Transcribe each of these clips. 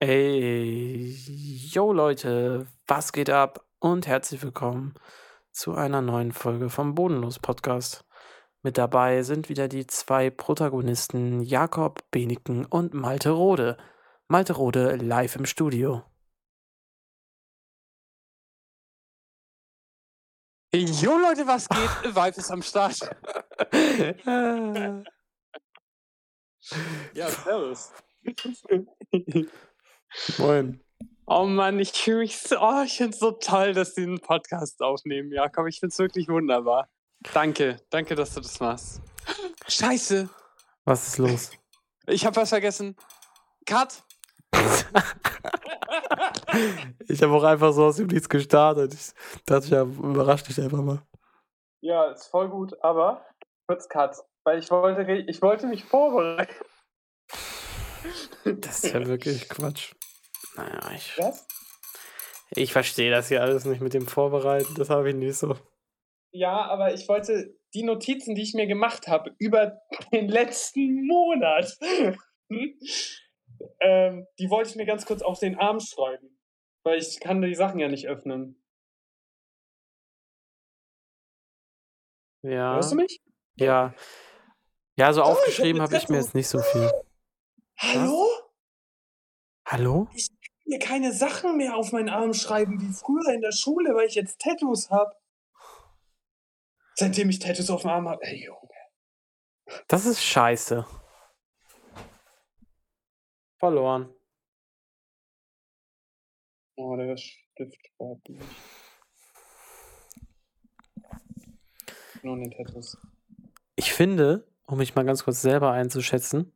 Ey, yo Leute, was geht ab? Und herzlich willkommen zu einer neuen Folge vom Bodenlos Podcast. Mit dabei sind wieder die zwei Protagonisten Jakob Beneken und Malte Rode. Malte Rode live im Studio. Jo Leute, was geht? Vibe ist am Start. Ja, servus. Moin. Oh Mann, ich fühle mich so, oh, ich finde es so toll, dass Sie einen Podcast aufnehmen, Jakob. Ich finde es wirklich wunderbar. Danke, danke, dass du das machst. Scheiße, Was ist los? ich habe was vergessen. Cut. Ich habe auch einfach so aus dem Nichts gestartet. Ich dachte, ja, überrascht dich einfach mal. Ja, ist voll gut, aber kurz Cut. Weil ich wollte, ich wollte mich vorbereiten. Das ist ja wirklich Quatsch. Naja, ich, Was? ich verstehe das hier alles nicht mit dem Vorbereiten. Das habe ich nicht so. Ja, aber ich wollte die Notizen, die ich mir gemacht habe über den letzten Monat, ähm, die wollte ich mir ganz kurz auf den Arm schreiben. Weil ich kann die Sachen ja nicht öffnen. Ja. Hörst du mich? Ja. Ja, so Oh, hab aufgeschrieben habe ich mir jetzt nicht so viel. Hallo? Hallo? Ich kann mir keine Sachen mehr auf meinen Arm schreiben wie früher in der Schule, weil ich jetzt Tattoos habe. Seitdem ich Tattoos auf dem Arm habe. Ey, Junge. Das ist scheiße. Verloren. Oh, der Stift nicht. Nur in den Tattoos. Ich finde, um mich mal ganz kurz selber einzuschätzen,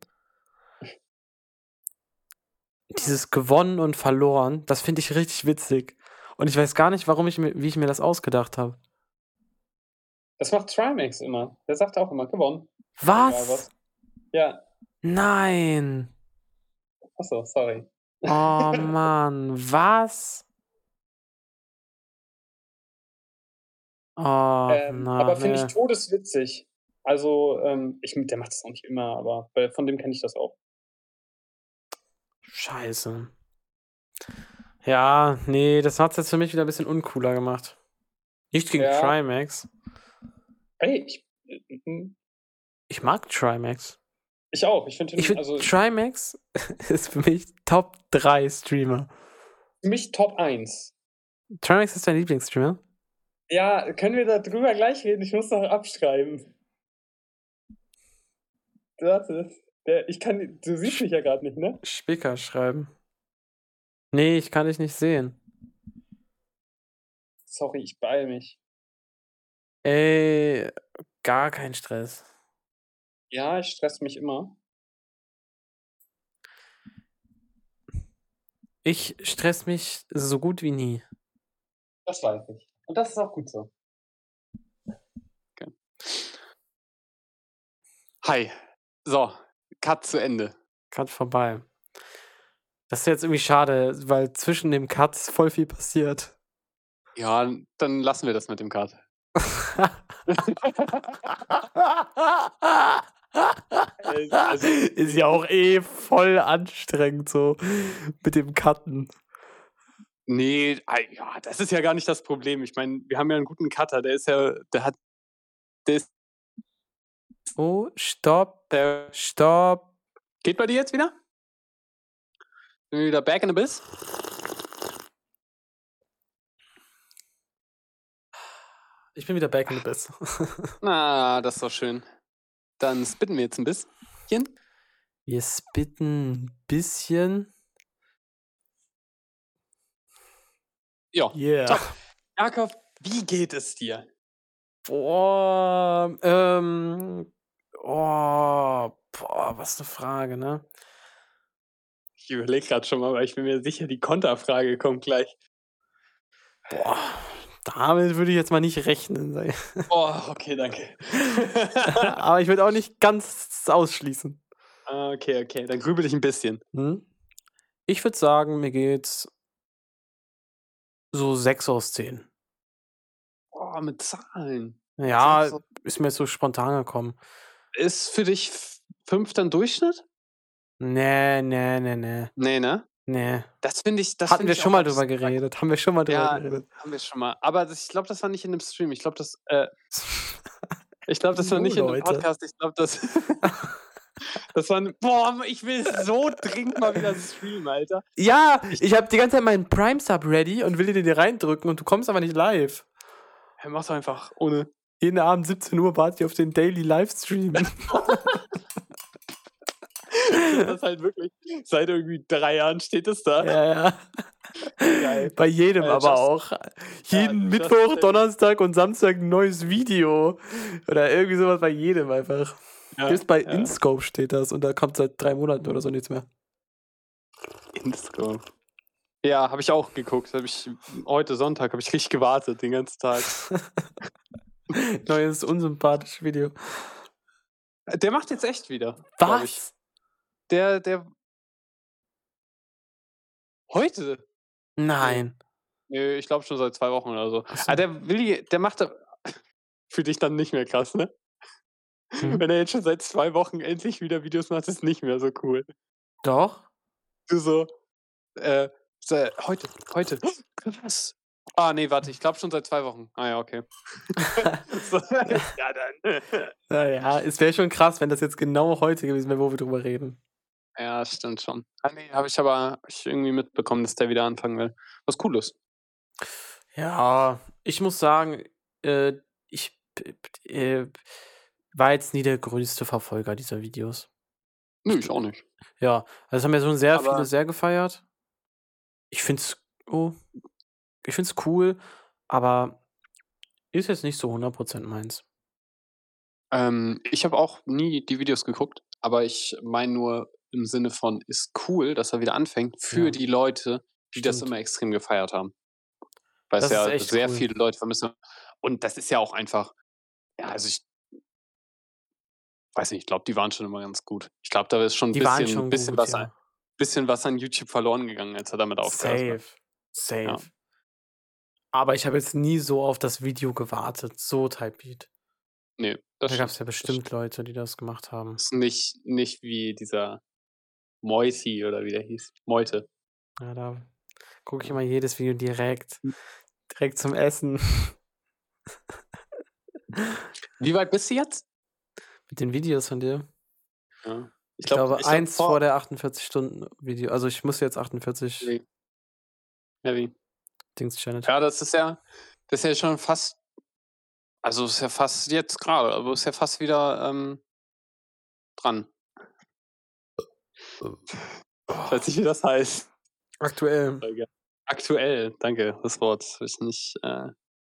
dieses gewonnen und verloren, das finde ich richtig witzig. Und ich weiß gar nicht, warum ich mir, wie ich mir das ausgedacht habe. Das macht Trimax immer. Der sagt auch immer, gewonnen. Was? was. Ja. Nein. Achso, sorry. Oh Mann, was? Oh, ähm, na, aber finde ich todeswitzig. Also, ähm, ich, der macht das auch nicht immer, aber von dem kenne ich das auch. Scheiße. Ja, nee, das hat es jetzt für mich wieder ein bisschen uncooler gemacht. Nicht gegen Ja. Trimax. Ey, ich, äh, Ich mag Trimax. ich auch. Ich finde, Ich finde, also Trimax ist für mich Top 3 Streamer. für mich Top 1. Trimax ist dein Lieblingsstreamer? Ja, können wir da drüber gleich reden? Ich muss noch abschreiben. Warte. Der, ich kann, du siehst mich ja gerade nicht, ne? Spicker schreiben. Nee, ich kann dich nicht sehen. Sorry, ich beeil mich. Ey, gar kein Stress. Ja, ich stress mich immer. Ich stress mich so gut wie nie. Das weiß ich. Und das ist auch gut so. Okay. Hi. So, Cut zu Ende. Cut vorbei. Das ist jetzt irgendwie schade, weil zwischen dem Cuts voll viel passiert. Ja, dann lassen wir das mit dem Cut. also- ist ja auch eh voll anstrengend so mit dem Cutten. Nee, ja, das ist ja gar nicht das Problem. Ich meine, wir haben ja einen guten Cutter, der ist ja, der hat, der ist, Oh, stopp, der stopp. geht bei dir jetzt wieder? Sind wir wieder back in the biz? Ich bin wieder back in the biz. Na, das ist doch schön. Dann spitten wir jetzt ein bisschen. Wir spitten ein bisschen. Ja. Yeah. Jakob, wie geht es dir? Boah, ähm, oh, boah, was eine Frage, ne? Ich überlege gerade schon mal, weil ich bin mir sicher, die Konterfrage kommt gleich. Boah, damit würde ich jetzt mal nicht rechnen. Oh, okay, danke. Aber ich würde auch nicht ganz ausschließen. Ah, okay, okay, dann grübel ich ein bisschen. Hm? Ich würde sagen, mir geht's so 6 aus 10. Oh, mit Zahlen. Ja, ist mir jetzt so spontan gekommen. Ist für dich f- fünfter im Durchschnitt? Nee, nee, nee, nee. Nee, ne? Nee. Das finde ich. Das Hatten find wir ich schon mal drüber geredet. Haben wir schon mal drüber Ja, geredet. haben wir schon mal. Aber das, ich glaube, das war nicht in dem Stream. Ich glaube, das. Äh, ich glaube, das war nicht in dem Leute. Podcast. Ich glaube, das. das war. ein- Boah, ich will so dringend mal wieder streamen, Alter. Ja, ich habe die ganze Zeit meinen Prime-Sub ready und will dir den hier reindrücken und du kommst aber nicht live. Hey, mach's einfach ohne. Jeden Abend 17 Uhr warte ich auf den Daily Livestream. Das halt wirklich. Seit irgendwie drei Jahren steht es da. ja, ja. Geil. Bei jedem Äh, aber auch. Jeden just Mittwoch, Donnerstag und Samstag ein neues Video. Oder irgendwie sowas bei jedem einfach. Ja, Selbst bei ja. InScope steht das und da kommt seit drei Monaten oder so nichts mehr. Inscope. Ja, habe ich auch geguckt. Hab ich, heute Sonntag habe ich richtig gewartet, den ganzen Tag. Neues unsympathisches Video. Der macht jetzt echt wieder. Was? Der, der. Heute? Nein. Nee, ich glaube schon seit zwei Wochen oder so. So. Ah, der Willi, der macht da- für dich dann nicht mehr krass, ne? Hm. Wenn er jetzt schon seit zwei Wochen endlich wieder Videos macht, ist nicht mehr so cool. Doch? Du so, äh, se- heute, heute. Was? Ah, nee, warte, ich glaube schon seit zwei Wochen. Ah ja, okay. so, ja, dann. Naja, es wäre schon krass, wenn das jetzt genau heute gewesen wäre, wo wir drüber reden. Ja, stimmt schon. Ah, nee, habe ich aber hab ich irgendwie mitbekommen, dass der wieder anfangen will. Was cool ist. Ja, ich muss sagen, äh, ich äh, war jetzt nie der größte Verfolger dieser Videos. Nö, ich auch nicht. Ja, also das haben ja schon sehr Aber- viele sehr gefeiert. Ich find's, oh, ich find's cool, aber ist jetzt nicht so 100% meins. Ähm, ich habe auch nie die Videos geguckt, aber ich meine nur im Sinne von, ist cool, dass er wieder anfängt für Ja. die Leute, die das Stimmt. immer extrem gefeiert haben. Weil Das es ja sehr cool. viele Leute vermissen. Und das ist ja auch einfach, ja, also ich weiß nicht, ich glaube, die waren schon immer ganz gut. Ich glaube, da ist schon ein Die bisschen, schon bisschen, gut, was, ja. an, bisschen was an YouTube verloren gegangen, als er damit aufgehört hat. Safe. Ja. Aber ich habe jetzt nie so auf das Video gewartet, so Typebeat. Nee, Da das gab es ja bestimmt Leute, die das gemacht haben. Ist nicht, nicht wie dieser Moiti oder wie der hieß. Meute. Ja, da gucke ich immer jedes Video direkt, direkt zum Essen. Wie weit bist du jetzt? Mit den Videos von dir. Ja. Ich, glaube, glaub, eins vor der 48-Stunden-Video. Also ich muss jetzt 48 Nee. Ja, wie? Dings Challenge. Ja, das ist ja, das ist ja schon fast, also ist ja fast jetzt gerade, aber ist ja fast wieder ähm, dran. Ich weiß nicht, wie das heißt. Aktuell. Aktuell, danke, das Wort ich nicht äh,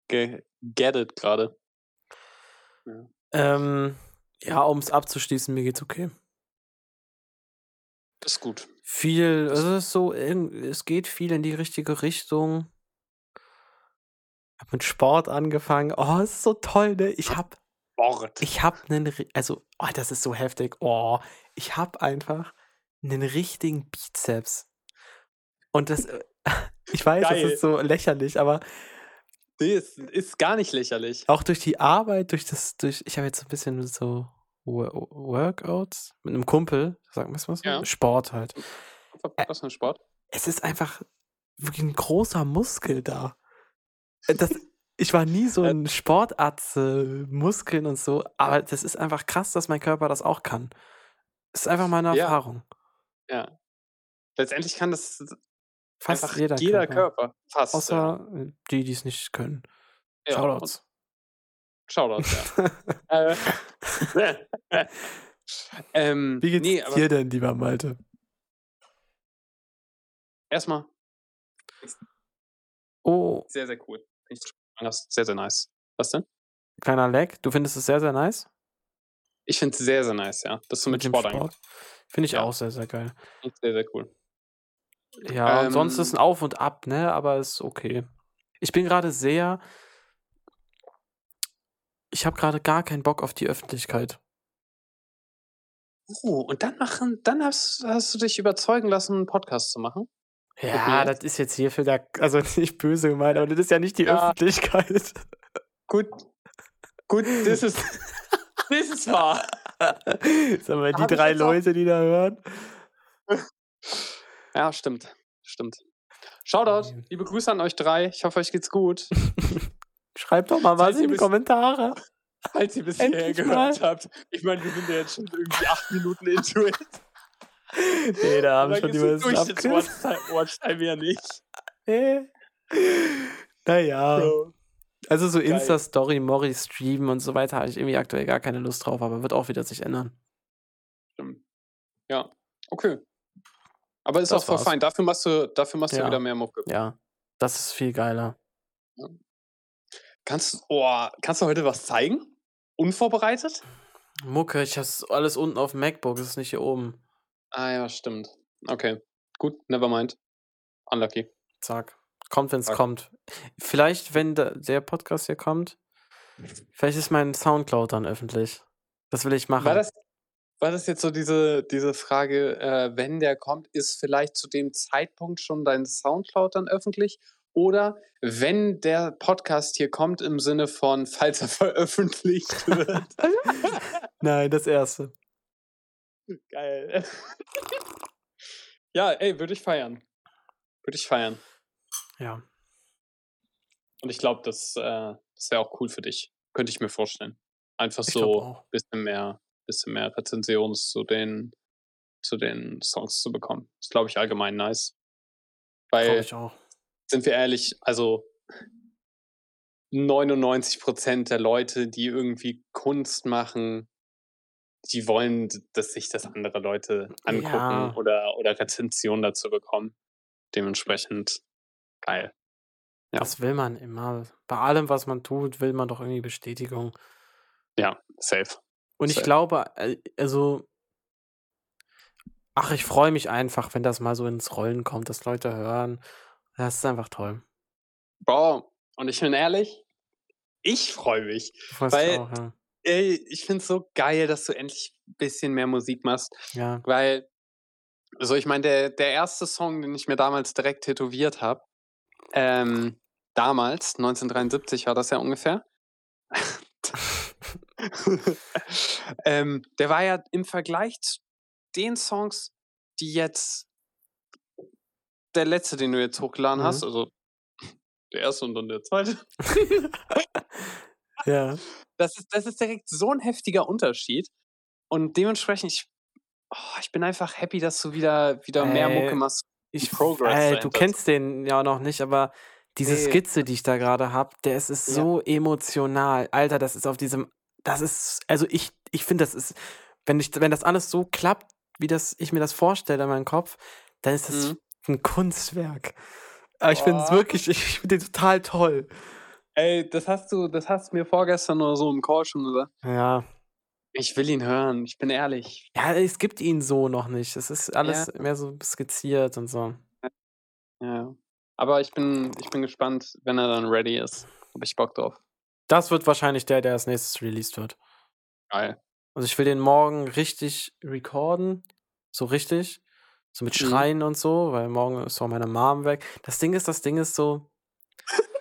ge gettet gerade. Ähm, ja, um es abzuschließen, mir geht's okay. Ist gut. Viel, es ist so, es geht viel in die richtige Richtung. Hab mit Sport angefangen. Oh, es ist so toll, ne? Ich hab, Sport. ich hab einen, also, oh, das ist so heftig. Oh, ich hab einfach einen richtigen Bizeps. Und das, äh, ich weiß, das Geil. ist so lächerlich, aber Nee, ist, ist gar nicht lächerlich. auch durch die Arbeit, durch das, durch, ich habe jetzt so ein bisschen so Wo- Workouts mit einem Kumpel, sagen wir es mal so, Ja. Sport halt. Was für ein Sport? Es ist einfach wirklich ein großer Muskel da. Äh, Das, ich war nie so Äh. ein Sportatze, Muskeln und so, aber das ist einfach krass, dass mein Körper das auch kann. Das ist einfach meine Ja. Erfahrung. Ja. Letztendlich kann das Fast einfach jeder, jeder, Körper. Körper. Fast. Außer äh, die, die es nicht können. ja. Ja, Shoutouts. Shoutouts, ja. äh, ähm, Wie geht's nee, dir denn, lieber Malte? erstmal Oh, sehr, sehr cool. Finde ich das sehr, sehr nice. Was denn? kleiner Leck. Du findest es sehr, sehr nice? Ich finde es sehr, sehr nice, ja. Das so mit, dem Sport, Sport. Finde ich Ja. auch sehr, sehr geil. Sehr, sehr cool. Ja, und sonst ist Ähm, ein Auf und Ab, ne? Aber ist okay. Ich bin gerade sehr. Ich habe gerade gar keinen Bock auf die Öffentlichkeit. Oh, und dann machen, dann hast, hast du dich überzeugen lassen, einen Podcast zu machen. Ja, mir das ist jetzt hier für der, also nicht böse gemeint, aber das ist ja nicht die Ja. Öffentlichkeit. Gut. Gut, das ist. das ist wahr. Sag mal, die drei Leute, die da hören. Ja, stimmt. Stimmt. Shoutout, liebe Grüße an euch drei. Ich hoffe, euch geht's gut. Schreibt doch mal was in die Kommentare. Falls ihr bis hierher Endlich gehört habt. Ich meine, wir sind ja jetzt schon irgendwie acht Minuten into it. Nee, da haben schon die meisten Watchtime ja nicht. Nee. Naja. Bro. Also so. Insta-Story, Mori streamen und so weiter habe ich irgendwie aktuell gar keine Lust drauf, aber wird auch wieder sich ändern. Stimmt. Ja, okay. Aber ist Das auch voll war's. fein. Dafür machst du, dafür machst Ja. du wieder mehr Mucke. Ja, das ist viel geiler. Kannst, oh, kannst du heute was zeigen? Unvorbereitet? Mucke, ich hab's alles unten auf dem MacBook, es ist nicht hier oben. Ah ja, stimmt. Okay. Gut, never mind. Unlucky. Zack. Kommt, wenn's Zack. kommt. Vielleicht, wenn der Podcast hier kommt, vielleicht ist mein Soundcloud dann öffentlich. Das will ich machen. War das, war das jetzt so diese, diese Frage, äh, wenn der kommt, ist vielleicht zu dem Zeitpunkt schon dein Soundcloud dann öffentlich? Oder wenn der Podcast hier kommt, im Sinne von, falls er veröffentlicht wird? Nein, das erste. Geil. ja, ey, würde ich feiern. Würde ich feiern. Ja. Und ich glaube, das, äh, das wäre auch cool für dich. Könnte ich mir vorstellen. Einfach Ich so ein bisschen mehr, bisschen mehr Rezensions zu den, zu den Songs zu bekommen. Das glaube ich allgemein nice. Weil, ich auch. sind wir ehrlich, also 99% der Leute, die irgendwie Kunst machen, die wollen, dass sich das andere Leute angucken Ja. oder, oder Rezensionen dazu bekommen. Dementsprechend geil. Ja. Das will man immer. Bei allem, was man tut, will man doch irgendwie Bestätigung. Ja, safe. Und ich Safe. glaube, äh, also, ach, ich freue mich einfach, wenn das mal so ins Rollen kommt, dass Leute hören. Das ist einfach toll. Boah, und ich bin ehrlich, ich freue mich. Freust Weil- auch, ja. Ey, ich finde es so geil, dass du endlich ein bisschen mehr Musik machst. ja. Weil, also ich meine, der, der erste Song, den ich mir damals direkt tätowiert habe, ähm, damals, 1973 war das ja ungefähr. ähm, der war ja im Vergleich zu den Songs, die jetzt der letzte, den du jetzt hochgeladen Mhm. hast, also der erste und dann der zweite. ja. Das ist, das ist direkt so ein heftiger Unterschied. Und dementsprechend, ich, oh, ich bin einfach happy, dass du wieder, wieder mehr Ey, Mucke machst. Ich, Progress äh, du kennst den ja noch nicht, aber diese Nee. Skizze, die ich da gerade habe, der ist, ist Ja. so emotional. Alter, das ist auf diesem, das ist, also ich, ich finde, das ist, wenn ich, wenn das alles so klappt, wie das ich mir das vorstelle in meinem Kopf, dann ist das Mhm. ein Kunstwerk. Aber ich finde es wirklich, ich finde den total toll. Ey, das hast du, das hast du mir vorgestern oder so im Call schon gesagt. Ja. Ich will ihn hören, ich bin ehrlich. Ja, es gibt ihn so noch nicht. Es ist alles mehr so skizziert und so. Ja. Aber ich bin, ich bin gespannt, wenn er dann ready ist. Hab ich Bock drauf. Das wird wahrscheinlich der, der als nächstes released wird. Geil. Also ich will den morgen richtig recorden. So richtig. So mit Mhm. Schreien und so, weil morgen ist auch meine Mom weg. Das Ding ist, das Ding ist so.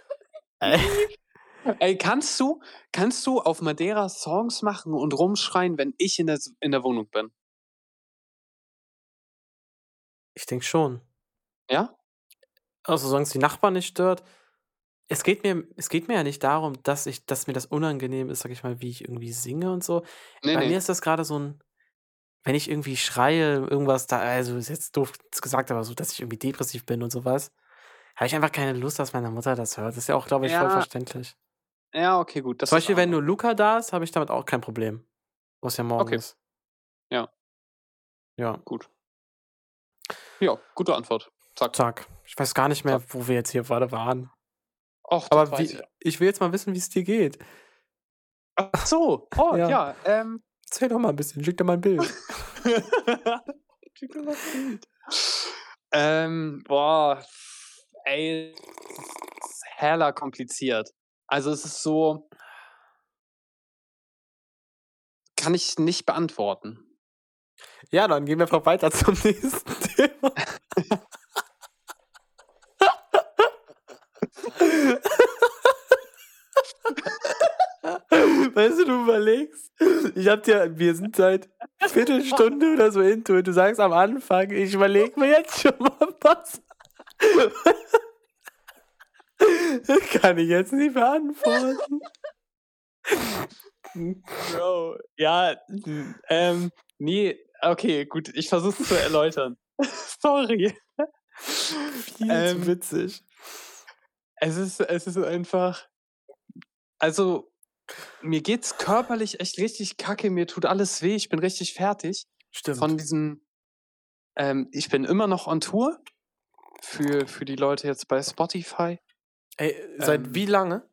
Äh, Ey, kannst du, kannst du auf Madeira Songs machen und rumschreien, wenn ich in der, in der Wohnung bin? ich denke schon. Ja? Also solange es die Nachbarn nicht stört. Es geht mir, es geht mir ja nicht darum, dass ich, dass mir das unangenehm ist, sag ich mal, wie ich irgendwie singe und so. Nee, Bei nee. mir ist das gerade so ein, wenn ich irgendwie schreie, irgendwas da, also ist jetzt doof gesagt, aber so, dass ich irgendwie depressiv bin und sowas, habe ich einfach keine Lust, dass meine Mutter das hört. Das ist ja auch, glaube ich, voll Ja, verständlich. Ja, okay, gut. Zum Beispiel, wenn nur Luca da ist, habe ich damit auch kein Problem. Was ja morgen Okay. ist. Ja. Ja, Gut. Ja, gute Antwort. Zack. zack. Ich weiß gar nicht mehr, wo wir jetzt hier gerade waren. Och, Aber weiß wie, ich. ich will jetzt mal wissen, wie es dir geht. Ach so. Oh, Ja. ja. ähm. Erzähl doch mal ein bisschen, schick dir mal ein Bild. Schick mir mal ein Bild. ähm, boah, ey, es ist heller kompliziert. Also es ist so, kann ich nicht beantworten. Ja, dann gehen wir einfach weiter zum nächsten Thema. Weißt du, du überlegst, ich hab dir, wir sind seit Viertelstunde oder so into it. Du sagst am Anfang, ich überlege mir jetzt schon mal was. Das kann ich jetzt nicht beantworten. Bro, ja, ähm, nee, okay, gut, ich versuche es zu erläutern. Sorry. Viel Ähm, zu witzig. Es ist, es ist einfach, also mir geht's körperlich echt richtig kacke, mir tut alles weh, ich bin richtig fertig Stimmt. von diesem, ähm, ich bin immer noch on Tour für, für die Leute jetzt bei Spotify. Ey, seit ähm, wie lange?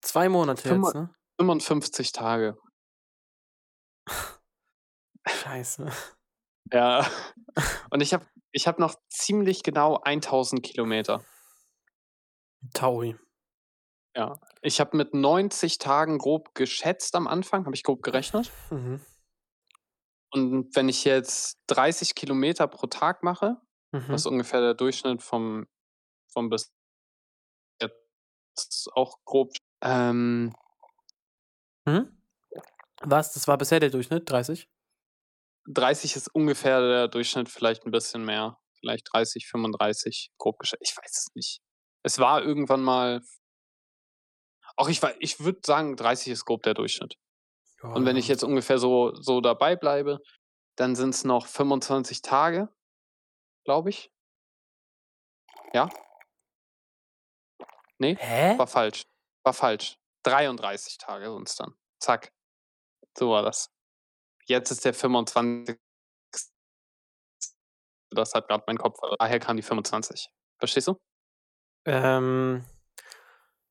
Zwei Monate jetzt, ne? 55 Tage. Scheiße. Ja. Und ich habe ich hab noch ziemlich genau 1000 Kilometer. Taui. Ja. Ich habe mit 90 Tagen grob geschätzt am Anfang, habe ich grob gerechnet. Mhm. Und wenn ich jetzt 30 Kilometer pro Tag mache, Mhm. was ungefähr der Durchschnitt vom, vom bis jetzt auch grob, ähm, Mhm. Was? Das war bisher der Durchschnitt? 30? 30 ist ungefähr der Durchschnitt, vielleicht ein bisschen mehr. Vielleicht 30, 35, grob geschätzt. Ich weiß es nicht. Es war irgendwann mal. Auch ich, ich würde sagen, 30 ist grob der Durchschnitt. Und wenn ich jetzt ungefähr so, so dabei bleibe, dann sind es noch 25 Tage, glaube ich. Ja? Nee, Hä? war falsch. War falsch. 33 Tage sind es dann. Zack. So war das. Jetzt ist der 25. Das hat gerade mein Kopf. Daher kam die 25. Verstehst du? Ähm,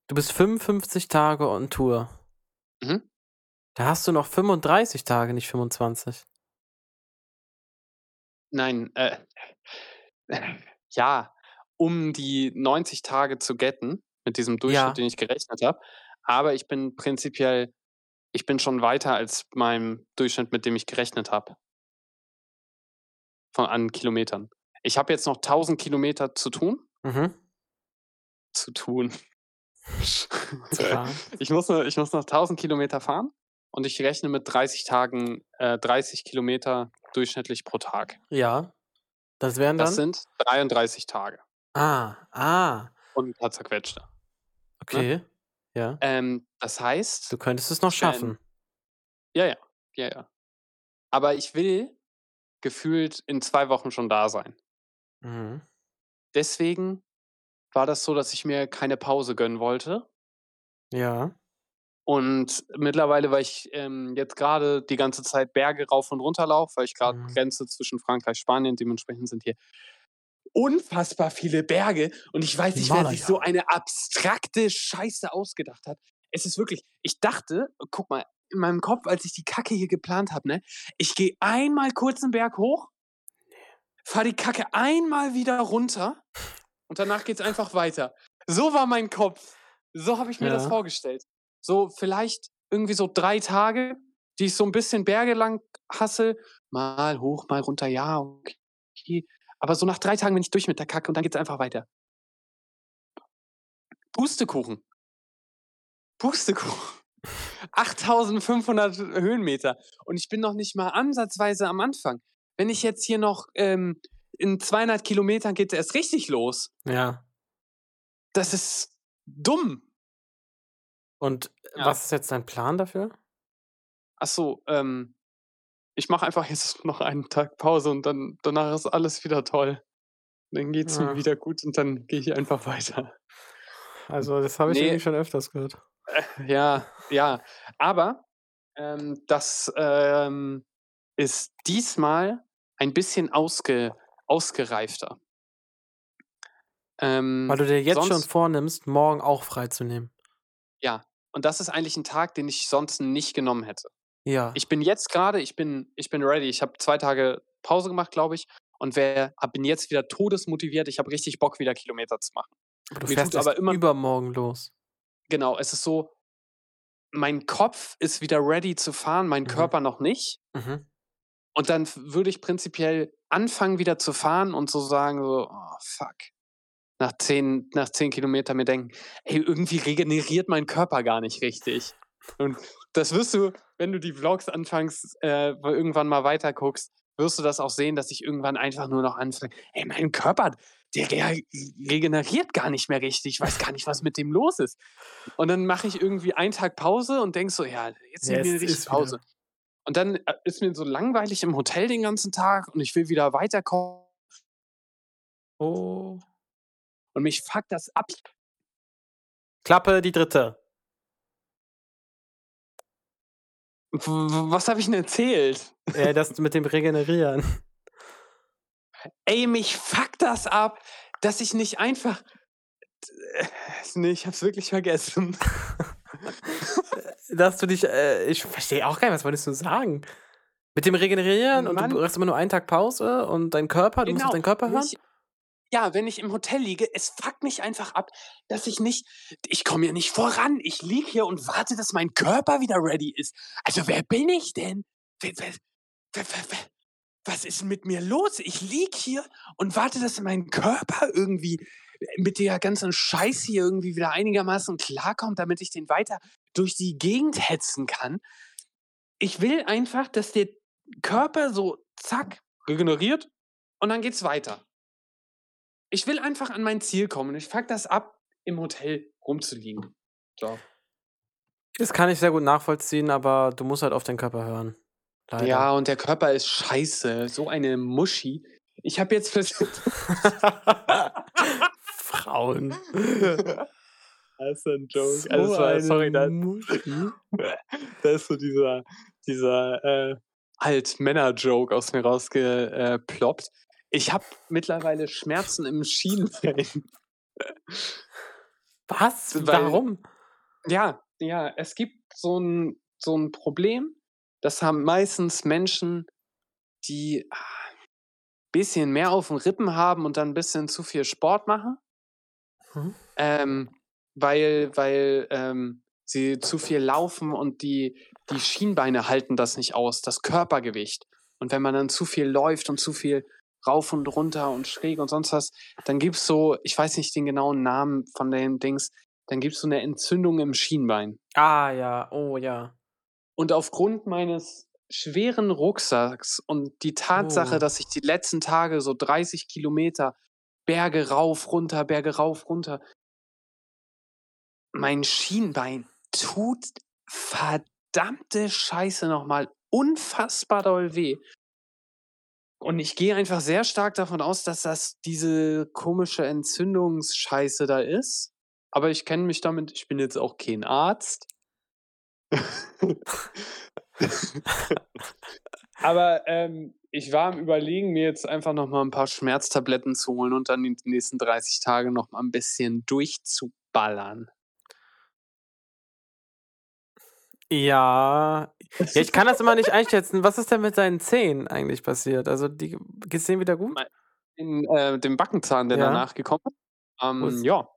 du bist 55 Tage on Tour. Mhm. Da hast du noch 35 Tage, nicht 25. Nein, äh, ja, um die 90 Tage zu getten, mit diesem Durchschnitt, Ja. den ich gerechnet habe. Aber ich bin prinzipiell, ich bin schon weiter als meinem Durchschnitt, mit dem ich gerechnet habe. Von an Kilometern. Ich habe jetzt noch 1000 Kilometer zu tun. Mhm. Zu tun. Ich, muss noch, ich muss noch 1000 Kilometer fahren und ich rechne mit 30 Tagen, äh, 30 Kilometer durchschnittlich pro Tag. Ja. Das wären dann. Das sind 33 Tage ah, ah. und ein paar zerquetschte. Okay. Ja. Ähm, das heißt, Du könntest es noch schaffen. ja, ja, ja, ja. Aber ich will gefühlt in zwei Wochen schon da sein. Mhm. Deswegen war das so, dass ich mir keine Pause gönnen wollte. Ja. Und mittlerweile, weil ich ähm, jetzt gerade die ganze Zeit Berge rauf und runter laufe, weil ich gerade Mhm. Grenze zwischen Frankreich, Spanien, dementsprechend sind hier unfassbar viele Berge. Und ich weiß nicht, wer sich so eine abstrakte Scheiße ausgedacht hat. Es ist wirklich, ich dachte, guck mal, in meinem Kopf, als ich die Kacke hier geplant habe, ne, ich gehe einmal kurz einen Berg hoch, fahre die Kacke einmal wieder runter und danach geht es einfach weiter. So war mein Kopf. So habe ich mir das Ja. vorgestellt. So vielleicht irgendwie so drei Tage, die ich so ein bisschen Berge lang hasse. Mal hoch, mal runter, ja, okay. Aber so nach drei Tagen bin ich durch mit der Kacke und dann geht's einfach weiter. Pustekuchen. Pustekuchen. 8500 Höhenmeter. Und ich bin noch nicht mal ansatzweise am Anfang. Wenn ich jetzt hier noch ähm, in 200 Kilometern geht es erst richtig los. Ja. Das ist dumm. Und Ja. was ist jetzt dein Plan dafür? Ach so, ähm, ich mache einfach jetzt noch einen Tag Pause und dann danach ist alles wieder toll. Dann geht's Ja. mir wieder gut und dann gehe ich einfach weiter. Also, das habe ich Nee. irgendwie schon öfters gehört. Ja, ja. Aber ähm, das ähm, ist diesmal ein bisschen ausge, ausgereifter. Ähm, Weil du dir jetzt schon vornimmst, morgen auch freizunehmen. Und das ist eigentlich ein Tag, den ich sonst nicht genommen hätte. Ja. Ich bin jetzt gerade, ich bin, ich bin ready. Ich habe zwei Tage Pause gemacht, glaube ich, und wer, hab- bin jetzt wieder todesmotiviert. Ich habe richtig Bock, wieder Kilometer zu machen. aber du mir fährst aber immer- übermorgen los. Genau, es ist so, mein Kopf ist wieder ready zu fahren, mein Mhm. Körper noch nicht. Mhm. Und dann würde ich prinzipiell anfangen, wieder zu fahren und so sagen, so, oh, fuck. Nach zehn, nach zehn Kilometern mir denken, ey, irgendwie regeneriert mein Körper gar nicht richtig. Und das wirst du, wenn du die Vlogs anfängst, äh, irgendwann mal weiter guckst, wirst du das auch sehen, dass ich irgendwann einfach nur noch anfange, ey, mein Körper, der re regeneriert gar nicht mehr richtig. Ich weiß gar nicht, was mit dem los ist. Und dann mache ich irgendwie einen Tag Pause und denk so, ja, jetzt nehmen wir eine richtige Pause. Wieder. Und dann äh, ist mir so langweilig im Hotel den ganzen Tag und ich will wieder weiterkommen. Oh. Und mich fuckt das ab. Klappe die dritte. Was habe ich denn erzählt? Ja, das mit dem Regenerieren. Ey, mich fuckt das ab, dass ich nicht einfach. Nee, ich hab's wirklich vergessen. dass du dich. Äh, ich verstehe auch gar nicht, was wolltest du sagen? Mit dem Regenerieren Mann. und du hast immer nur einen Tag Pause und dein Körper, du genau. musst auf deinen Körper hören? Ich, ja, wenn ich im Hotel liege, es fuckt mich einfach ab, dass ich nicht, ich komme hier nicht voran. Ich liege hier und warte, dass mein Körper wieder ready ist. Also wer bin ich denn? Was ist mit mir los? Ich liege hier und warte, dass mein Körper irgendwie mit der ganzen Scheiß hier irgendwie wieder einigermaßen klarkommt, damit ich den weiter durch die Gegend hetzen kann. Ich will einfach, dass der Körper so zack regeneriert und dann geht's weiter. Ich will einfach an mein Ziel kommen. Ich fuck das ab, im Hotel rumzuliegen. So. Das kann ich sehr gut nachvollziehen, aber du musst halt auf den Körper hören. Leider. Ja, und der Körper ist scheiße. So eine Muschi. Ich habe jetzt versucht. Frauen. Das ist ein Joke. So also, war, sorry, da, da ist so dieser, dieser äh, Alt-Männer-Joke aus mir rausgeploppt. Ich habe mittlerweile Schmerzen im Schienbein. Was? Weil, Warum? Ja, ja, es gibt so ein, so ein Problem. Das haben meistens Menschen, die ein ah, bisschen mehr auf den Rippen haben und dann ein bisschen zu viel Sport machen. Hm? Ähm, weil, weil ähm, sie zu viel laufen und die, die Schienbeine halten das nicht aus, das Körpergewicht. Und wenn man dann zu viel läuft und zu viel rauf und runter und schräg und sonst was, dann gibt es so, ich weiß nicht den genauen Namen von den Dings, dann gibt es so eine Entzündung im Schienbein. Ah ja, oh ja. Und aufgrund meines schweren Rucksacks und die Tatsache, oh. dass ich die letzten Tage so 30 Kilometer Berge rauf, runter, Berge rauf, runter, mein Schienbein tut verdammte Scheiße nochmal unfassbar doll weh. Und ich gehe einfach sehr stark davon aus, dass das diese komische Entzündungsscheiße da ist. Aber ich kenne mich damit, ich bin jetzt auch kein Arzt. Aber ähm, ich war am Überlegen, mir jetzt einfach nochmal ein paar Schmerztabletten zu holen und dann die nächsten 30 Tage nochmal ein bisschen durchzuballern. Ja. ja, ich kann das immer nicht einschätzen. Was ist denn mit seinen Zähnen eigentlich passiert? Also, die geht's denen wieder gut? In, äh, dem Backenzahn, der ja. danach gekommen ist. Ähm, ja.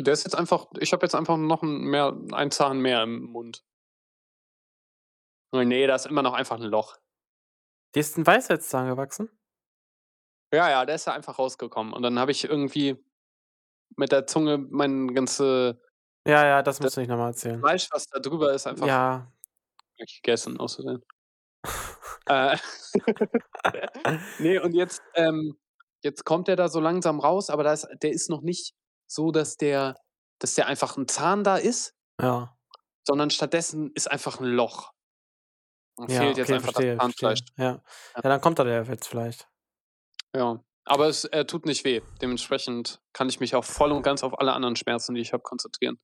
Der ist jetzt einfach, ich habe jetzt einfach noch ein, mehr, einen Zahn mehr im Mund. Nee, da ist immer noch einfach ein Loch. Dir ist ein Weisheitszahn gewachsen? Ja, ja, der ist ja einfach rausgekommen. Und dann habe ich irgendwie mit der Zunge meine ganze ja, ja, das musst du nicht nochmal erzählen. Fleisch, was da drüber ist, einfach Ja. gegessen, außerdem. äh, nee, und jetzt, ähm, jetzt kommt der da so langsam raus, aber da ist, der ist noch nicht so, dass der, dass der einfach ein Zahn da ist, Ja. sondern stattdessen ist einfach ein Loch. Und Ja, fehlt jetzt okay, einfach verstehe, das Zahnfleisch. Ja. Ja, dann kommt da der jetzt vielleicht. Ja. Aber es äh, tut nicht weh. Dementsprechend kann ich mich auch voll und ganz auf alle anderen Schmerzen, die ich habe, konzentrieren.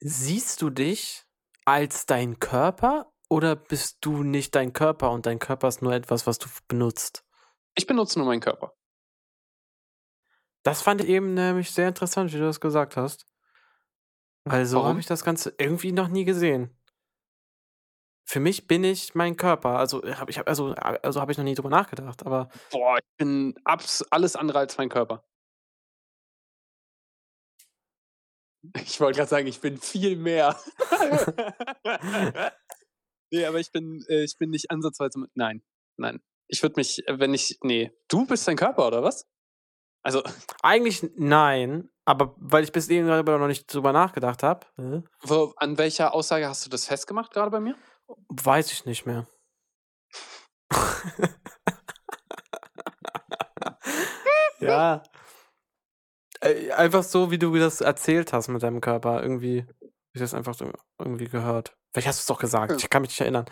Siehst du dich als dein Körper oder bist du nicht dein Körper und dein Körper ist nur etwas, was du benutzt? Ich benutze nur meinen Körper. Das fand ich eben nämlich sehr interessant, wie du das gesagt hast. Weil so habe ich das Ganze irgendwie noch nie gesehen. Für mich bin ich mein Körper. Also habe ich also also habe ich noch nie drüber nachgedacht, aber Boah, ich bin abs alles andere als mein Körper. Ich wollte gerade sagen, ich bin viel mehr. Ne, aber ich bin äh, ich bin nicht ansatzweise nein, nein. Ich würde mich, äh, wenn ich nee, du bist dein Körper oder was? Also, Eigentlich nein, aber weil ich bis eben darüber noch nicht drüber nachgedacht habe, an welcher Aussage hast du das festgemacht gerade bei mir? Weiß ich nicht mehr. ja. Einfach so, wie du das erzählt hast mit deinem Körper. Irgendwie habe ich das einfach irgendwie gehört. Vielleicht hast du es doch gesagt. Ich kann mich nicht erinnern.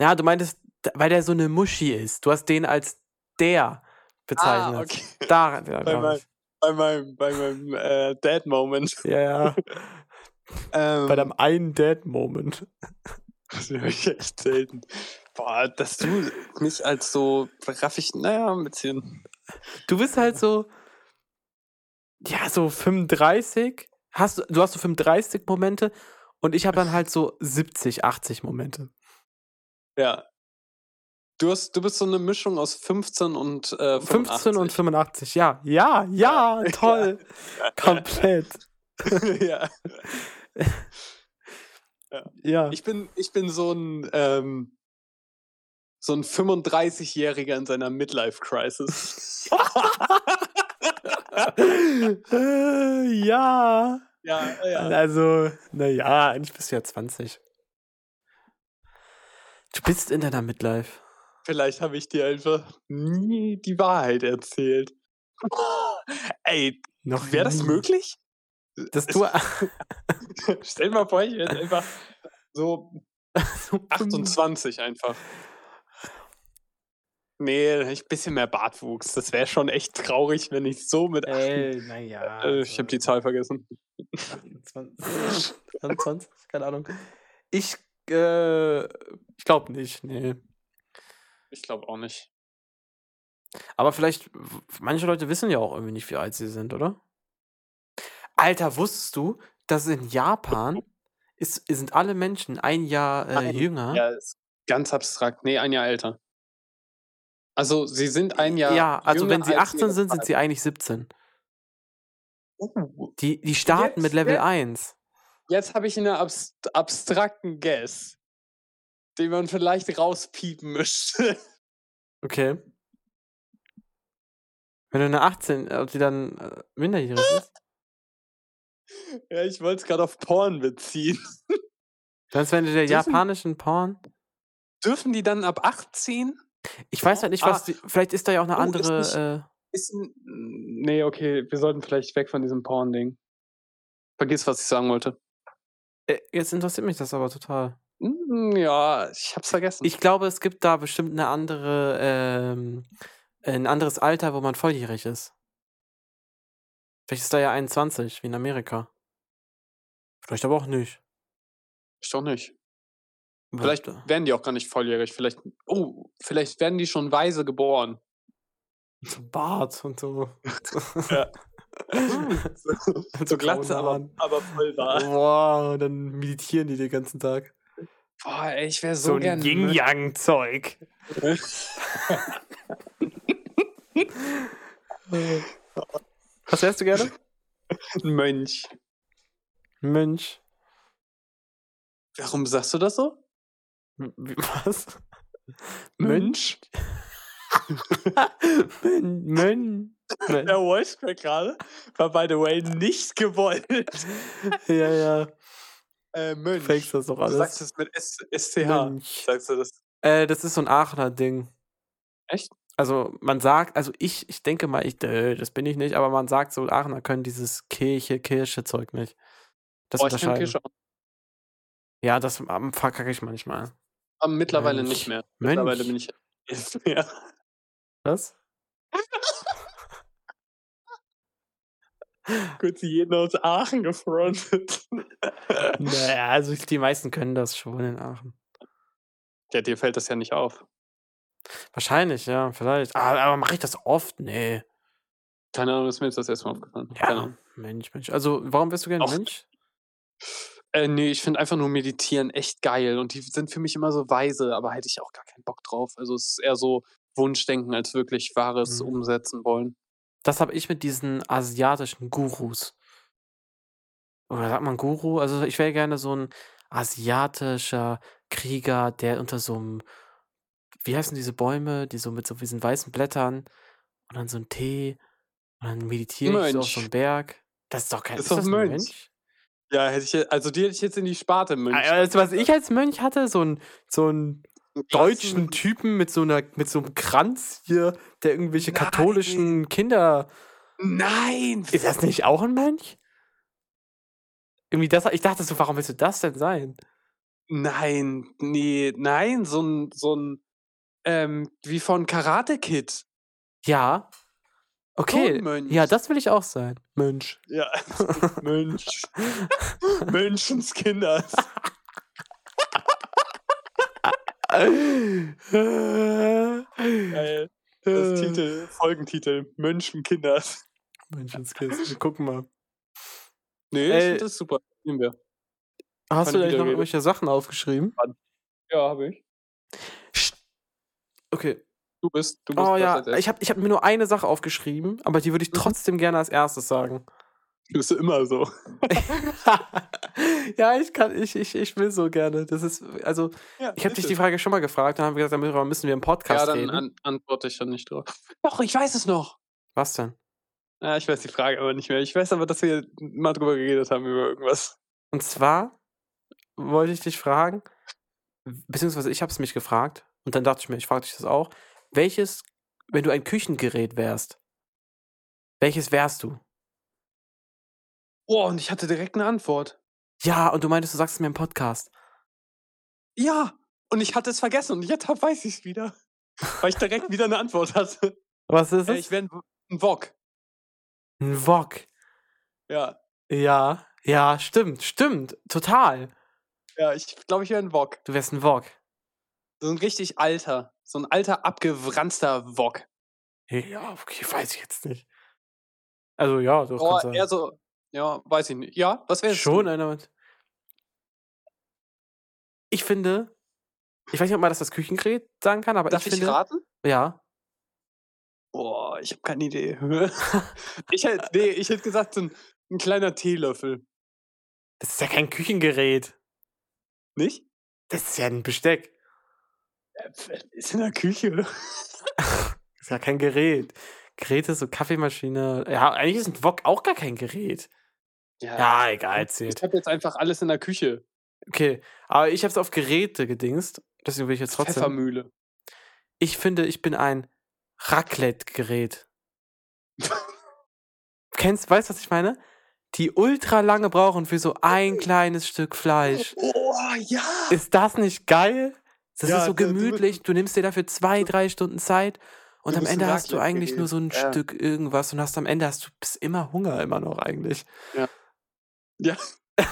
Ja, du meintest, weil der so eine Muschi ist. Du hast den als der bezeichnet. Ah, okay. Daran, ja, Bei, mein, bei meinem, bei meinem äh, Dad-Moment. Ja, ja. Ähm, Bei deinem einen Dad-Moment. Das höre ich echt selten. Boah, dass du mich als so raffig, naja, ein bisschen. Du bist halt so, ja, so 35. Hast, du- hast so 35 Momente und ich habe dann halt so 70, 80 Momente. Ja. Du, hast, du bist so eine Mischung aus 15 und äh, 15 und 85. 85, ja. Ja, ja, toll. Komplett. ja. Ja. Ich bin, ich bin so ein, ähm, so ein 35-Jähriger in seiner Midlife-Crisis. ja. ja, ja. Also, naja, eigentlich bist du ja 20. Du bist in deiner Midlife. Vielleicht habe ich dir einfach nie die Wahrheit erzählt. Ey, Noch wäre das möglich? Dass du Stell mal vor, ich werde einfach so so 28 einfach. Nee, ich bisschen mehr Bartwuchs. Das wäre schon echt traurig, wenn ich so mit 28. Ey, naja. Äh, ich habe die Zahl vergessen. 20, 20, keine Ahnung. Ich, äh, ich glaube nicht, nee. Ich glaube auch nicht. Aber vielleicht, manche Leute wissen ja auch irgendwie nicht, wie alt sie sind, oder? Alter, wusstest du, dass in Japan ist, sind alle Menschen ein Jahr äh, Nein. jünger? Ja, ist ganz abstrakt. Nee, ein Jahr älter. Also, sie sind ein Jahr. Ja, also wenn sie als 18 ihre sind, sind sie eigentlich 17. Uh, Die, die starten mit Jetzt- Level jetzt- 1. Jetzt habe ich einen abst abstrakten Guess, den man vielleicht rauspiepen müsste. Okay. Wenn du eine 18, ob die dann äh, minderjährig ist, ja, ich wollte es gerade auf Porn beziehen. ist du der Dürfen- japanischen Porn. Dürfen die dann ab 18? Ich weiß halt nicht, Ah. was die, vielleicht ist da ja auch eine Oh, ist andere. nicht- äh, Ist ein, nee, okay, wir sollten vielleicht weg von diesem Porn-Ding. Vergiss, was ich sagen wollte. äh, jetzt interessiert mich das aber total. Hm, Ja, ich hab's vergessen. Ich glaube, es gibt da bestimmt eine andere, ähm, ein anderes Alter, wo man volljährig ist. Vielleicht ist da ja 21, wie in Amerika. Vielleicht aber auch nicht. ich doch nicht. Vielleicht werden die auch gar nicht volljährig. Vielleicht, oh, vielleicht werden die schon weise geboren. so Bart und so. Ja. so, so Glatze, aber, aber voll wahr. Wow, dann meditieren die den ganzen Tag. Boah, ey, ich wäre So, so, ein gern. Yin-Yang-Zeug. Was wärst du gerne? Ein Mönch. Mönch. Warum sagst du das so? Was? Mönch? Mön Mön Der Voice Crack gerade war, by the way, nicht gewollt. Ja, ja. Äh, Mönch. Fakes das doch Du alles. sagst es mit S SCH. Mönch. Sagst du das? Äh, das ist so ein Aachener Ding. Echt? Also man sagt, also ich, ich denke mal, ich, äh, das bin ich nicht, aber man sagt so, Aachener können dieses Kirche, Kirche-Zeug nicht. Das Boah, unterscheiden. Ja, das ähm, verkacke ich manchmal. Aber mittlerweile Mönch. nicht mehr. Mittlerweile Mönch. bin ich. Ja. Was? Kurz jeden aus Aachen gefrontet. naja, also die meisten können das schon in Aachen. Ja, dir fällt das ja nicht auf. Wahrscheinlich, ja, vielleicht. Aber, aber mache ich das oft? Nee. Keine Ahnung, ist mir jetzt das erste Mal aufgefallen. Keine Ja, Ahnung. Mensch, Mensch. Also, warum bist du gerne. Mensch? Äh, nee, ich finde einfach nur Meditieren echt geil. Und die sind für mich immer so weise, aber hätte ich auch gar keinen Bock drauf. Also es ist eher so Wunschdenken als wirklich wahres Mhm. umsetzen wollen. Das habe ich mit diesen asiatischen Gurus. Oder sagt man Guru? Also ich wäre gerne so ein asiatischer Krieger, der unter so einem, wie heißen diese Bäume, die so mit so diesen weißen Blättern und dann so ein Tee Und dann meditiere ich so auf so Mönch. einem Berg. Das ist doch kein Das ist ist doch das ein Mönch. Mönch? Ja, hätte ich, also die hätte ich jetzt in die Sparte Mönch. Also, was ich als Mönch hatte, so ein, so ein Einen deutschen Typen mit so einer, mit so einem Kranz hier, der irgendwelche Nein. katholischen Kinder. Nein! Ist das nicht auch ein Mönch? Irgendwie das, ich dachte so, warum willst du das denn sein? Nein, nee, nein, so ein, so ein, ähm, wie von Karate Kid. Ja. Okay. Mönch. Ja, das will ich auch sein. Mönch. Ja, Mönch. Mönchenskinders. Geil. Das Titel, Folgentitel, Mönchenkinders. Mönchenskiss. Wir gucken mal. Nee, ich Ey. finde das super. Nehmen wir. Hast Kann du eigentlich noch irgendwelche Sachen aufgeschrieben? Ja, habe ich. Okay. Du bist, du bist Oh ja, erstes. ich habe ich hab mir nur eine Sache aufgeschrieben, aber die würde ich Mhm. trotzdem gerne als erstes sagen. Du bist immer so. ja, ich kann, ich, ich, ich will so gerne. Das ist, also, Ja, ich habe dich die. Frage schon mal gefragt, dann haben wir gesagt, darüber müssen wir im Podcast Ja, dann reden. an, antworte ich dann nicht drauf. Doch, ich weiß es noch. Was denn? Ja, ich weiß die Frage aber nicht mehr. Ich weiß aber, dass wir mal drüber geredet haben über irgendwas. Und zwar wollte ich dich fragen, beziehungsweise ich habe es mich gefragt und dann dachte ich mir, ich frage dich das auch. Welches, wenn du ein Küchengerät wärst, welches wärst du? Oh, und ich hatte direkt eine Antwort. Ja, und du meintest, du sagst es mir im Podcast. Ja, und ich hatte es vergessen und jetzt weiß ich es wieder. Weil ich direkt wieder eine Antwort hatte. Was ist es? ich wäre ein, ein Wok. ein Wok. Ja. Ja, ja, stimmt, stimmt, total. Ja, ich glaube, ich wäre ein Wok. Du wärst ein Wok. So ein richtig alter. So ein alter, abgewranster Wok. Ja, okay, weiß ich jetzt nicht. Also ja, du Oh, eher so. Ja, weiß ich nicht. Ja, was wär's? Schon einer mit. Ich finde, ich weiß nicht, ob man das das Küchengerät sagen kann, aber Darf ich ich finde, raten? ja, Boah, ich habe keine Idee. ich hätte, nee, ich hätte gesagt, so ein, ein kleiner Teelöffel. das ist ja kein Küchengerät. Nicht? Das ist ja ein Besteck. Ist in der Küche. Ist ja kein Gerät. Geräte, so Kaffeemaschine. Ja, eigentlich ist ein Wok auch gar kein Gerät. Ja, egal, Ich zählt. habe jetzt einfach alles in der Küche. Okay, aber ich habe es auf Geräte gedingst. Deswegen will ich jetzt trotzdem. Pfeffermühle. Ich finde, ich bin ein Raclette-Gerät. Kennst, weißt du, was ich meine? Die ultra lange brauchen für so ein kleines Stück Fleisch. Oh, ja. Ist das nicht geil? Das Ja, ist so gemütlich. Du nimmst dir dafür zwei, drei Stunden Zeit und am Ende hast du eigentlich nur so ein Ja. Stück irgendwas und hast am Ende hast du bist immer Hunger immer noch eigentlich. Ja.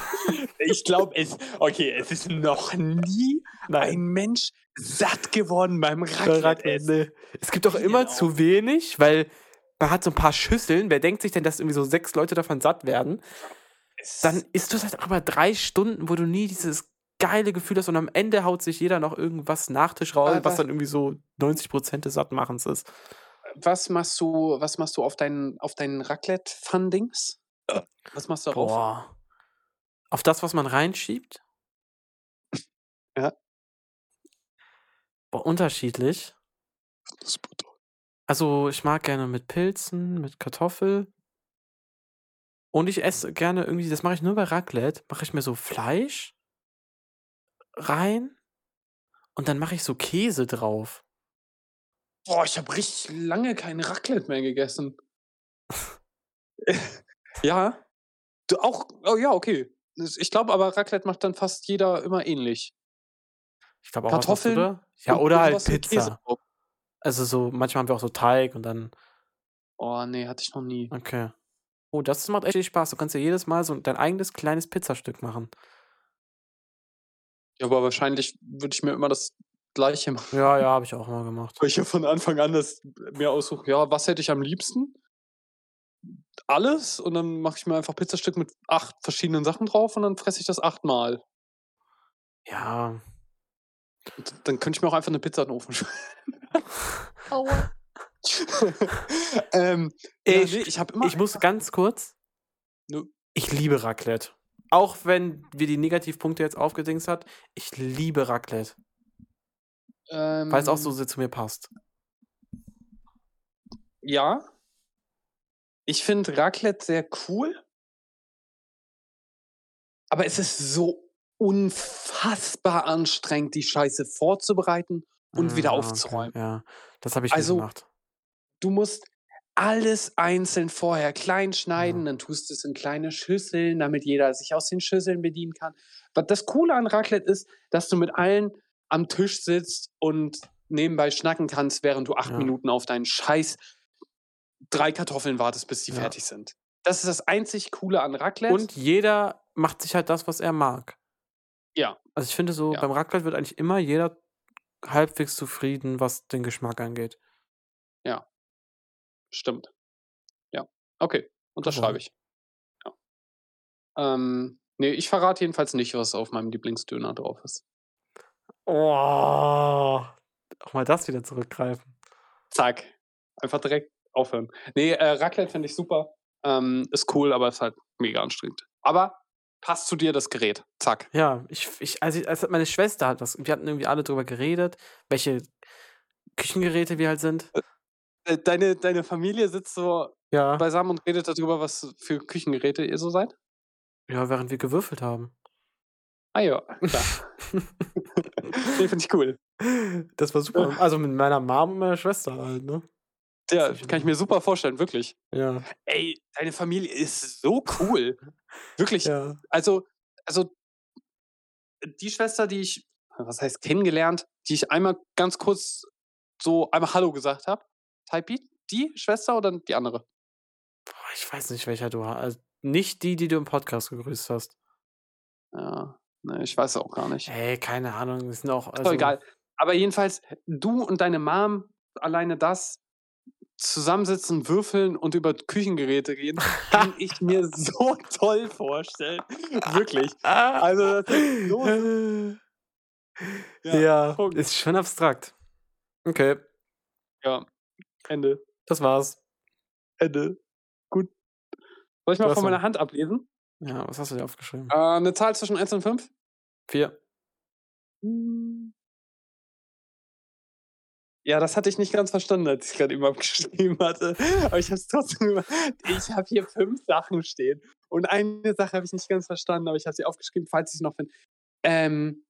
Ich glaube, es, okay, es ist noch nie ein Mensch satt geworden beim Raclette. Es gibt doch immer Genau. zu wenig, weil man hat so ein paar Schüsseln. Wer denkt sich denn, dass irgendwie so sechs Leute davon satt werden? Dann isst du halt auch über drei Stunden, wo du nie dieses geile Gefühl hast und am Ende haut sich jeder noch irgendwas Nachtisch raus, Aber- was dann irgendwie so 90% des Sattmachens ist. was machst du, was machst du auf deinen, auf deinen Raclette-Fundings? Was machst du darauf? Boah. Auf das, was man reinschiebt? Ja. Boah, unterschiedlich. Also, ich mag gerne mit Pilzen, mit Kartoffel. Und ich esse gerne irgendwie, das mache ich nur bei Raclette, mache ich mir so Fleisch rein und dann mache ich so Käse drauf. Boah, ich habe richtig lange kein Raclette mehr gegessen. ja. Du auch, oh ja, okay. Ich glaube aber, Raclette macht dann fast jeder immer ähnlich. Ich glaube auch, was Kartoffeln da? Ja, Und oder halt Pizza. Also so, manchmal haben wir auch so Teig und dann, Oh, nee, hatte ich noch nie. okay. Oh, das macht echt Spaß. Du kannst ja jedes Mal so dein eigenes kleines Pizzastück machen. Ja, aber wahrscheinlich würde ich mir immer das Gleiche machen. Ja, ja, habe ich auch mal gemacht. Weil ich ja von Anfang an das mir aussuche, ja, was hätte ich am liebsten? Alles und dann mache ich mir einfach Pizzastück mit acht verschiedenen Sachen drauf und dann fresse ich das achtmal. Ja. Und dann könnte ich mir auch einfach eine Pizza in den Ofen schreiben. Aua. ähm, ja, Ich- nee, ich immer. Ich muss ganz kurz. Nö. Ich liebe Raclette. Auch wenn wir die Negativpunkte jetzt aufgedingst hat, ich liebe Raclette. ähm, Weil es auch so sehr zu mir passt. Ja. Ich finde Raclette sehr cool. Aber es ist so unfassbar anstrengend, die Scheiße vorzubereiten und wieder Ah, aufzuräumen. Okay, ja, das habe ich Also, gemacht. du musst alles einzeln vorher klein schneiden, dann tust du es in kleine Schüsseln, damit jeder sich aus den Schüsseln bedienen kann. Was das Coole an Raclette ist, dass du mit allen am Tisch sitzt und nebenbei schnacken kannst, während du acht Ja. Minuten auf deinen Scheiß drei Kartoffeln wartest, bis die Ja. fertig sind. Das ist das einzig Coole an Raclette. Und jeder macht sich halt das, was er mag. Ja. Also ich finde so, Ja. beim Raclette wird eigentlich immer jeder halbwegs zufrieden, was den Geschmack angeht. Ja. Stimmt. Ja. Okay, unterschreibe ich. Ja. Ähm, ne, ich verrate jedenfalls nicht, was auf meinem Lieblingsdöner drauf ist. Oh, auch mal das wieder zurückgreifen. Zack. Einfach direkt aufhören. Ne, äh, Raclette finde ich super. Ähm, ist cool, aber ist halt mega anstrengend. Aber passt zu dir das Gerät. Zack. Ja, ich, ich als, ich, als meine Schwester hat das, wir hatten irgendwie alle drüber geredet, welche Küchengeräte wir halt sind. Äh, deine, deine Familie sitzt so Ja, beisammen und redet darüber, was für Küchengeräte ihr so seid? ja, während wir gewürfelt haben. Ah ja, klar. nee, finde ich cool. Das war super. Also mit meiner Mom und meiner Schwester halt, ne? Ja, kann ich mir super vorstellen, wirklich. Ja. Ey, deine Familie ist so cool. Wirklich. Ja. Also, also die Schwester, die ich, was heißt kennengelernt, die ich einmal ganz kurz so einmal Hallo gesagt habe. Type die Schwester oder die andere? Boah, ich weiß nicht, welcher du hast. Also nicht die, die du im Podcast gegrüßt hast. Ja, ne, ich weiß auch gar nicht. Ey, keine Ahnung. Ist Also, doch egal. Aber jedenfalls, du und deine Mom, alleine das, zusammensitzen, würfeln und über Küchengeräte reden, kann ich mir so toll vorstellen. Wirklich. Also, das ist so. ja, Ja, ist schon abstrakt. Okay, Ja, Ende. das war's. Ende. Gut. Soll ich mal von meiner Hand ablesen? Ja, was hast du dir aufgeschrieben? Äh, eine Zahl zwischen 1 und 5? Vier. Ja, das hatte ich nicht ganz verstanden, als ich gerade eben abgeschrieben hatte. Aber ich habe es trotzdem gemacht. Ich habe hier fünf Sachen stehen. Und eine Sache habe ich nicht ganz verstanden, aber ich habe sie aufgeschrieben, falls ich sie noch finde. Ähm,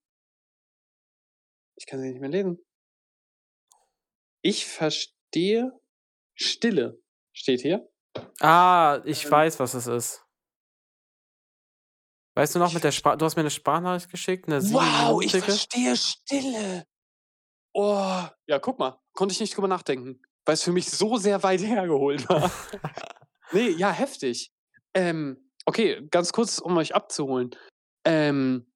ich kann sie nicht mehr lesen. Ich verstehe Stille. Steht hier. Ah, ich Ähm. weiß, was es ist. Weißt du noch mit der Sprache, du hast mir eine Sprachnachricht geschickt, eine Wow, ich verstehe Stille. Oh, ja, guck mal, konnte ich nicht drüber nachdenken, weil es für mich so sehr weit hergeholt war. nee, ja, heftig. Ähm, okay, ganz kurz, um euch abzuholen. Ähm,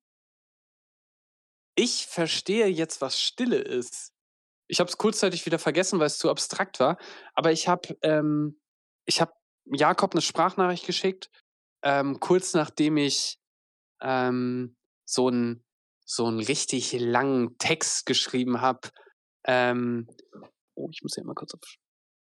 ich verstehe jetzt, was Stille ist. Ich habe es kurzzeitig wieder vergessen, weil es zu abstrakt war. Aber ich habe ähm, habe Jakob eine Sprachnachricht geschickt, ähm, kurz nachdem ich ähm, so einen so richtig langen Text geschrieben habe. Ähm, oh, ich muss hier mal kurz auf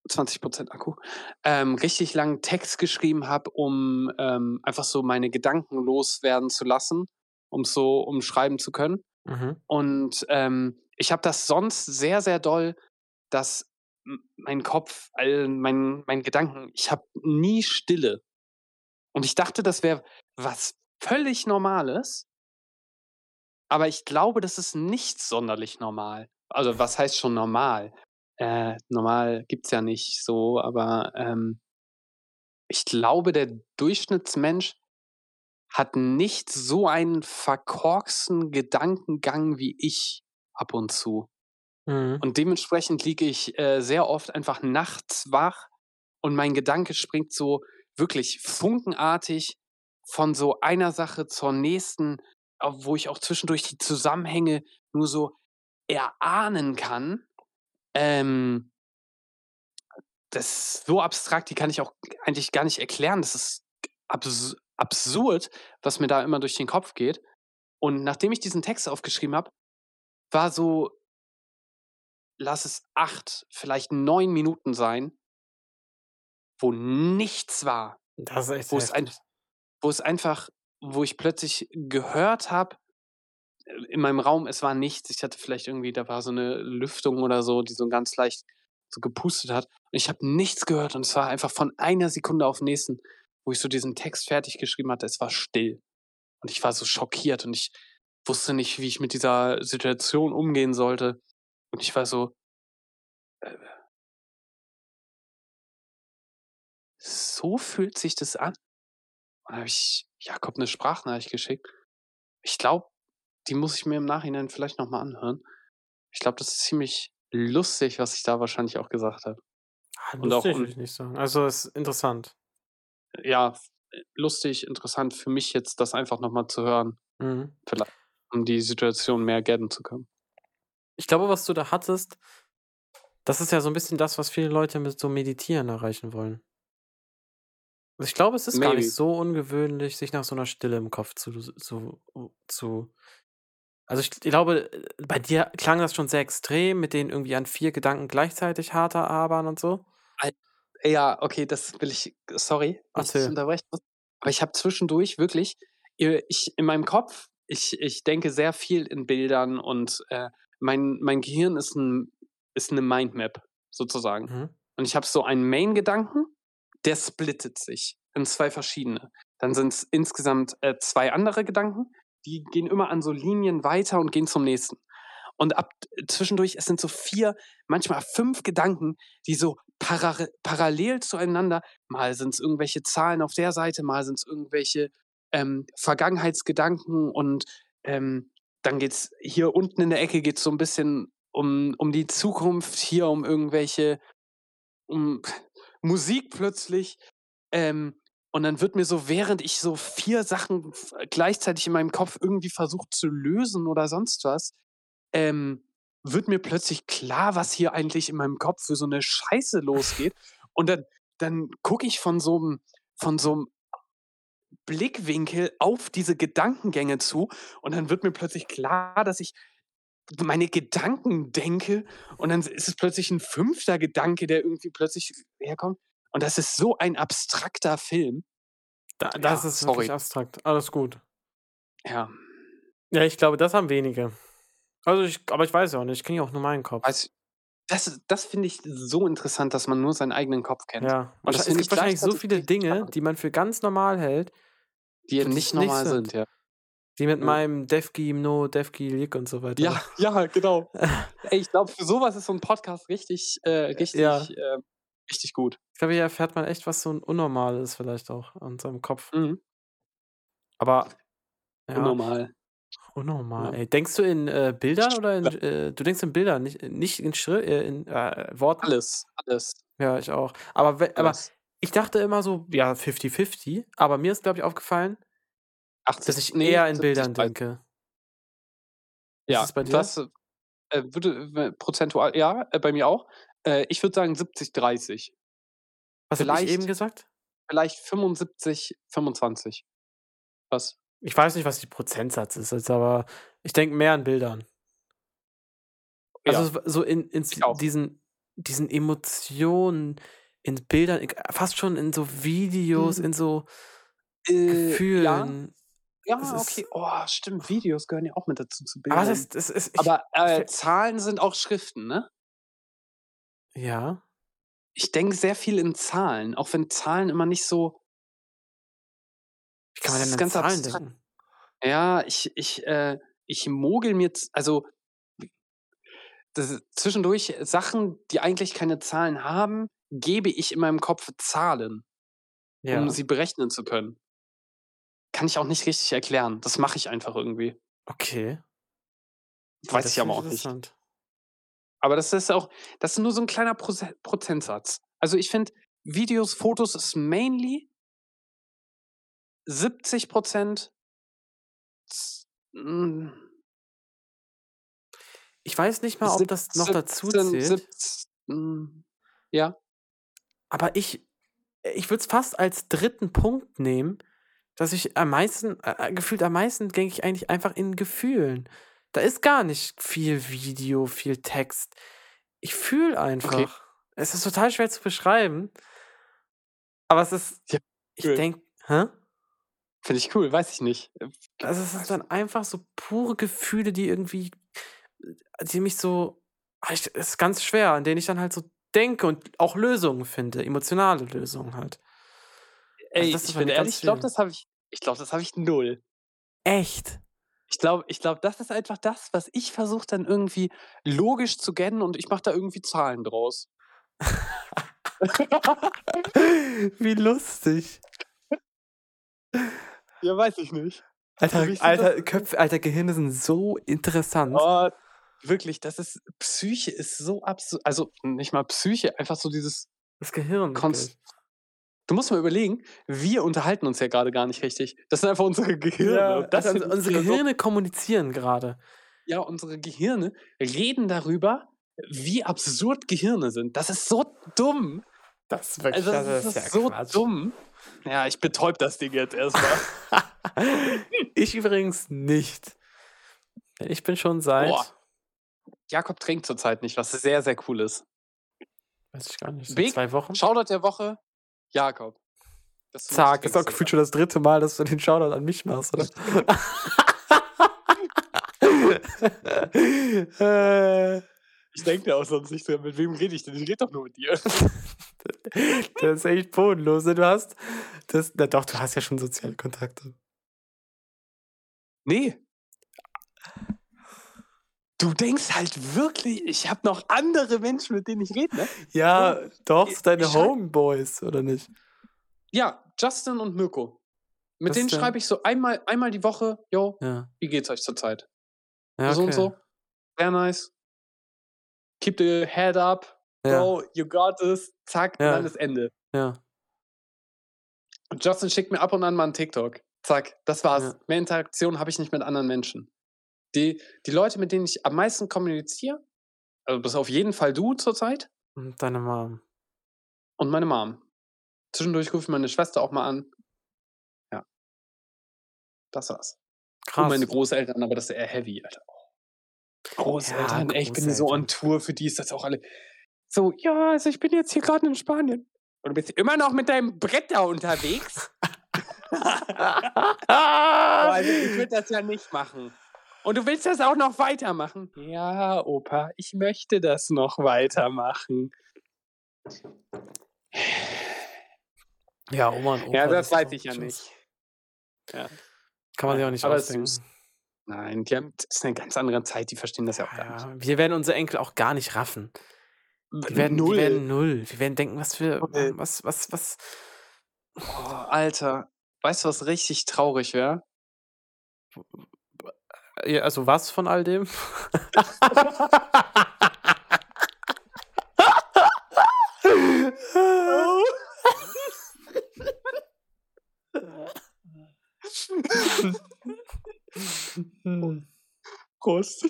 20% Akku. Ähm, richtig langen Text geschrieben habe, um ähm, einfach so meine Gedanken loswerden zu lassen, um so umschreiben zu können. Mhm. Und ähm, ich habe das sonst sehr, sehr doll, dass mein Kopf, all mein, mein Gedanken, ich habe nie Stille. Und ich dachte, das wäre was völlig Normales. Aber ich glaube, das ist nicht sonderlich normal. Also, was heißt schon normal? Äh, normal gibt's ja nicht so, aber ähm, ich glaube, der Durchschnittsmensch hat nicht so einen verkorksten Gedankengang wie ich ab und zu. Mhm. Und dementsprechend liege ich äh, sehr oft einfach nachts wach und mein Gedanke springt so wirklich funkenartig von so einer Sache zur nächsten, wo ich auch zwischendurch die Zusammenhänge nur so erahnen kann. Ähm, das ist so abstrakt, die kann ich auch eigentlich gar nicht erklären. Das ist abs absurd, was mir da immer durch den Kopf geht. Und nachdem ich diesen Text aufgeschrieben habe, war so, lass es acht, vielleicht neun Minuten sein, wo nichts war, Das ist echt wo es, ein, wo es einfach, wo ich plötzlich gehört habe, in meinem Raum, es war nichts. Ich hatte vielleicht irgendwie, da war so eine Lüftung oder so, die so ganz leicht so gepustet hat. Und ich habe nichts gehört und es war einfach von einer Sekunde auf den nächsten, wo ich so diesen Text fertig geschrieben hatte, es war still. Und ich war so schockiert und ich wusste nicht, wie ich mit dieser Situation umgehen sollte. Und ich war so, äh, so fühlt sich das an. Und dann habe ich Jakob eine Sprachnachricht geschickt. Ich glaube, die muss ich mir im Nachhinein vielleicht nochmal anhören. Ich glaube, das ist ziemlich lustig, was ich da wahrscheinlich auch gesagt habe. Ah, Und auch lustig würde ich nicht sagen. Also es ist interessant. Ja, f- lustig, interessant für mich jetzt, das einfach nochmal zu hören, Mhm. vielleicht, um die Situation mehr getten zu können. Ich glaube, was du da hattest, das ist ja so ein bisschen das, was viele Leute mit so Meditieren erreichen wollen. Also ich glaube, es ist gar Maybe. nicht so ungewöhnlich, sich nach so einer Stille im Kopf zu, zu, zu also ich glaube, äh, bei dir klang das schon sehr extrem, mit denen irgendwie an vier Gedanken gleichzeitig harter arbeiten und so. Ja, okay, das will ich, sorry, dass ich unterbrechen muss. Aber ich habe zwischendurch wirklich, ihr- ich in meinem Kopf, ich, ich denke sehr viel in Bildern und äh, mein, mein Gehirn ist, ein, ist eine Mindmap sozusagen. Mhm. Und ich habe so einen Main-Gedanken, der splittet sich in zwei verschiedene. Dann sind es insgesamt äh, zwei andere Gedanken, die gehen immer an so Linien weiter und gehen zum nächsten. Und ab zwischendurch, es sind so vier, manchmal fünf Gedanken, die so para parallel zueinander, mal sind es irgendwelche Zahlen auf der Seite, mal sind es irgendwelche ähm, Vergangenheitsgedanken und ähm, dann geht es hier unten in der Ecke geht so ein bisschen um, um die Zukunft, hier um irgendwelche um Musik plötzlich. Ähm, und dann wird mir so, während ich so vier Sachen gleichzeitig in meinem Kopf irgendwie versucht zu lösen oder sonst was, ähm, wird mir plötzlich klar, was hier eigentlich in meinem Kopf für so eine Scheiße losgeht. Und dann, dann gucke ich von so einem, von so einem Blickwinkel auf diese Gedankengänge zu und dann wird mir plötzlich klar, dass ich meine Gedanken denke und dann ist es plötzlich ein fünfter Gedanke, der irgendwie plötzlich herkommt. Und das ist so ein abstrakter Film. Da, das Ja, ist wirklich sorry. abstrakt. Alles gut. Ja, Ja, ich glaube, das haben wenige. Also ich, aber ich weiß ja auch nicht, ich kenne ja auch nur meinen Kopf. weiß, das, das finde ich so interessant, dass man nur seinen eigenen Kopf kennt. Ja, Und das es gibt ich wahrscheinlich so viele Dinge, die man für ganz normal hält, Die die nicht es nicht normal sind. sind, ja. die mit Ja. meinem Defgi No, Defgi Lick und so weiter. Ja, ja, genau. Ey, ich glaube, für sowas ist so ein Podcast richtig, äh, richtig, Ja. äh, richtig gut. Ich glaube, hier erfährt man echt, was so ein Unnormal ist, vielleicht auch an seinem Kopf. Mhm. Aber ja, Unnormal. Unnormal. Ja. Ey. Denkst du in äh, Bildern oder in, äh, du denkst in Bildern, nicht, nicht in, Schri äh, in äh, Worten? Alles, alles, Ja, ich auch. Aber, we- aber alles. ich dachte immer so, ja, 50-50. Aber mir ist, glaube ich, aufgefallen, 80, dass ich nee, eher in 70, Bildern 30. denke. Ja, ist es bei dir? das äh, würde äh, prozentual, ja, äh, bei mir auch. Äh, ich würde sagen 70, 30. Was habe ich Vielleicht- eben gesagt? Vielleicht 75, 25. Was? Ich weiß nicht, was die Prozentsatz ist, jetzt, aber ich denke mehr an Bildern. Ja, Also so in, in diesen, diesen Emotionen, in Bildern, ich- fast schon in so Videos, Mhm. in so äh, ja, Gefühlen. ja, ist- okay. Oh, stimmt. Videos gehören ja auch mit dazu zu Aber Bildern. das, das ist. Ich, Aber äh, ich- Zahlen sind auch Schriften, ne? ja. Ich denke sehr viel in Zahlen, auch wenn Zahlen immer nicht so. Kann man Das denn an ganz Zahlen abstrakt. denken? Ja, ich, ich, äh, ich mogel mir, also zwischendurch Sachen, die eigentlich keine Zahlen haben, gebe ich in meinem Kopf Zahlen, Ja. um sie berechnen zu können. Kann ich auch nicht richtig erklären. Das mache ich einfach irgendwie. Okay. Weiß das ich aber auch nicht. Aber das ist auch, das ist nur so ein kleiner Proze Prozentsatz. Also ich finde, Videos, Fotos ist mainly 70 Prozent. mm, Ich weiß nicht mal, ob das noch dazu 17, zählt. 17, mm, ja, Aber ich, ich würde es fast als dritten Punkt nehmen, dass ich am meisten, äh, gefühlt am meisten denke ich eigentlich einfach in Gefühlen. Da ist gar nicht viel Video, viel Text. Ich fühle einfach. Es ist total schwer zu beschreiben. Aber es ist, Ja, ich denke, hä? Finde ich cool, weiß ich nicht. Äh, Also es ist dann einfach so pure Gefühle, die irgendwie, die mich so, ah, es ist ganz schwer, an denen ich dann halt so denke und auch Lösungen finde, emotionale Lösungen halt. Ey, das ist ich bin ehrlich, ich glaube, das habe ich ich glaube, das habe ich null. Echt? Ich glaube ich glaube, das ist einfach das, was ich versuche dann irgendwie logisch zu kennen und ich mache da irgendwie Zahlen draus. Wie lustig. Ja, weiß ich nicht. Alter, Alter, Köpfe, Alter, Gehirne sind so interessant. Oh, wirklich, das ist Psyche ist so absurd. Also, nicht mal Psyche, einfach so dieses Das Gehirn. Konst. Du musst mal überlegen, wir unterhalten uns ja gerade gar nicht richtig. Das sind einfach unsere Gehirne. Ja, das also unsere wir so Gehirne kommunizieren gerade. ja, unsere Gehirne reden darüber, wie absurd Gehirne sind. Das ist so dumm. Das ist wirklich Also, das, ist, so dumm. Ja, ich betäub das Ding jetzt erstmal. ich übrigens nicht. Ich bin schon seit. Boah. Jakob trinkt zurzeit nicht, was sehr, sehr cool ist. Weiß ich gar nicht. Seit Big zwei Wochen? Shoutout der Woche, Jakob. Zack, ist auch gefühlt schon das dritte Mal, dass du den Shoutout an mich machst, oder? äh, Ich denke ja auch sonst nicht dran. Mit wem rede ich denn? Ich rede doch nur mit dir. das ist echt bodenlos. ne? Du hast. Das, na doch, du hast ja schon soziale Kontakte. Nee. Du denkst halt wirklich, ich habe noch andere Menschen, mit denen ich rede, ne? Ja, doch, ich- deine Homeboys, oder nicht? Ja, Justin und Mirko. Mit Was denen schreibe ich so einmal, einmal die Woche, yo, Ja. wie geht's euch zurzeit? ja So und so. Sehr nice. Keep the head up, Ja, bro, you got this. Zack, Ja. dann ist Ende. ja. Justin schickt mir ab und an mal einen TikTok. Zack, das war's. Ja. Mehr Interaktion habe ich nicht mit anderen Menschen. Die, die Leute, mit denen ich am meisten kommuniziere, also das ist auf jeden Fall du zurzeit Und deine Mom. und meine Mom. Zwischendurch rufe ich meine Schwester auch mal an. Ja. Das war's. Krass. Und meine Großeltern, aber das ist eher heavy, Alter. Großeltern, ey, ich bin so on. Tour, für die ist das auch alle. So, ja, also ich bin jetzt hier gerade in Spanien. Und du bist immer noch mit deinem Brett da unterwegs? Also ich würde das ja nicht machen. Und du willst das auch noch weitermachen? Ja, Opa, ich möchte das noch weitermachen. ja, Oma und Opa. ja, das ist weiß ich ja nicht. Ja. Kann man sich auch nicht Aber ausdenken. Nein, die haben, das ist eine ganz andere Zeit, die verstehen das ja auch gar nicht. Wir werden unsere Enkel auch gar nicht raffen. Die werden Null. Die werden null. Wir werden denken, was für. Null. Was, was, was. Oh, Alter, weißt du, was richtig traurig wäre? Ja, also was von all dem? Prost.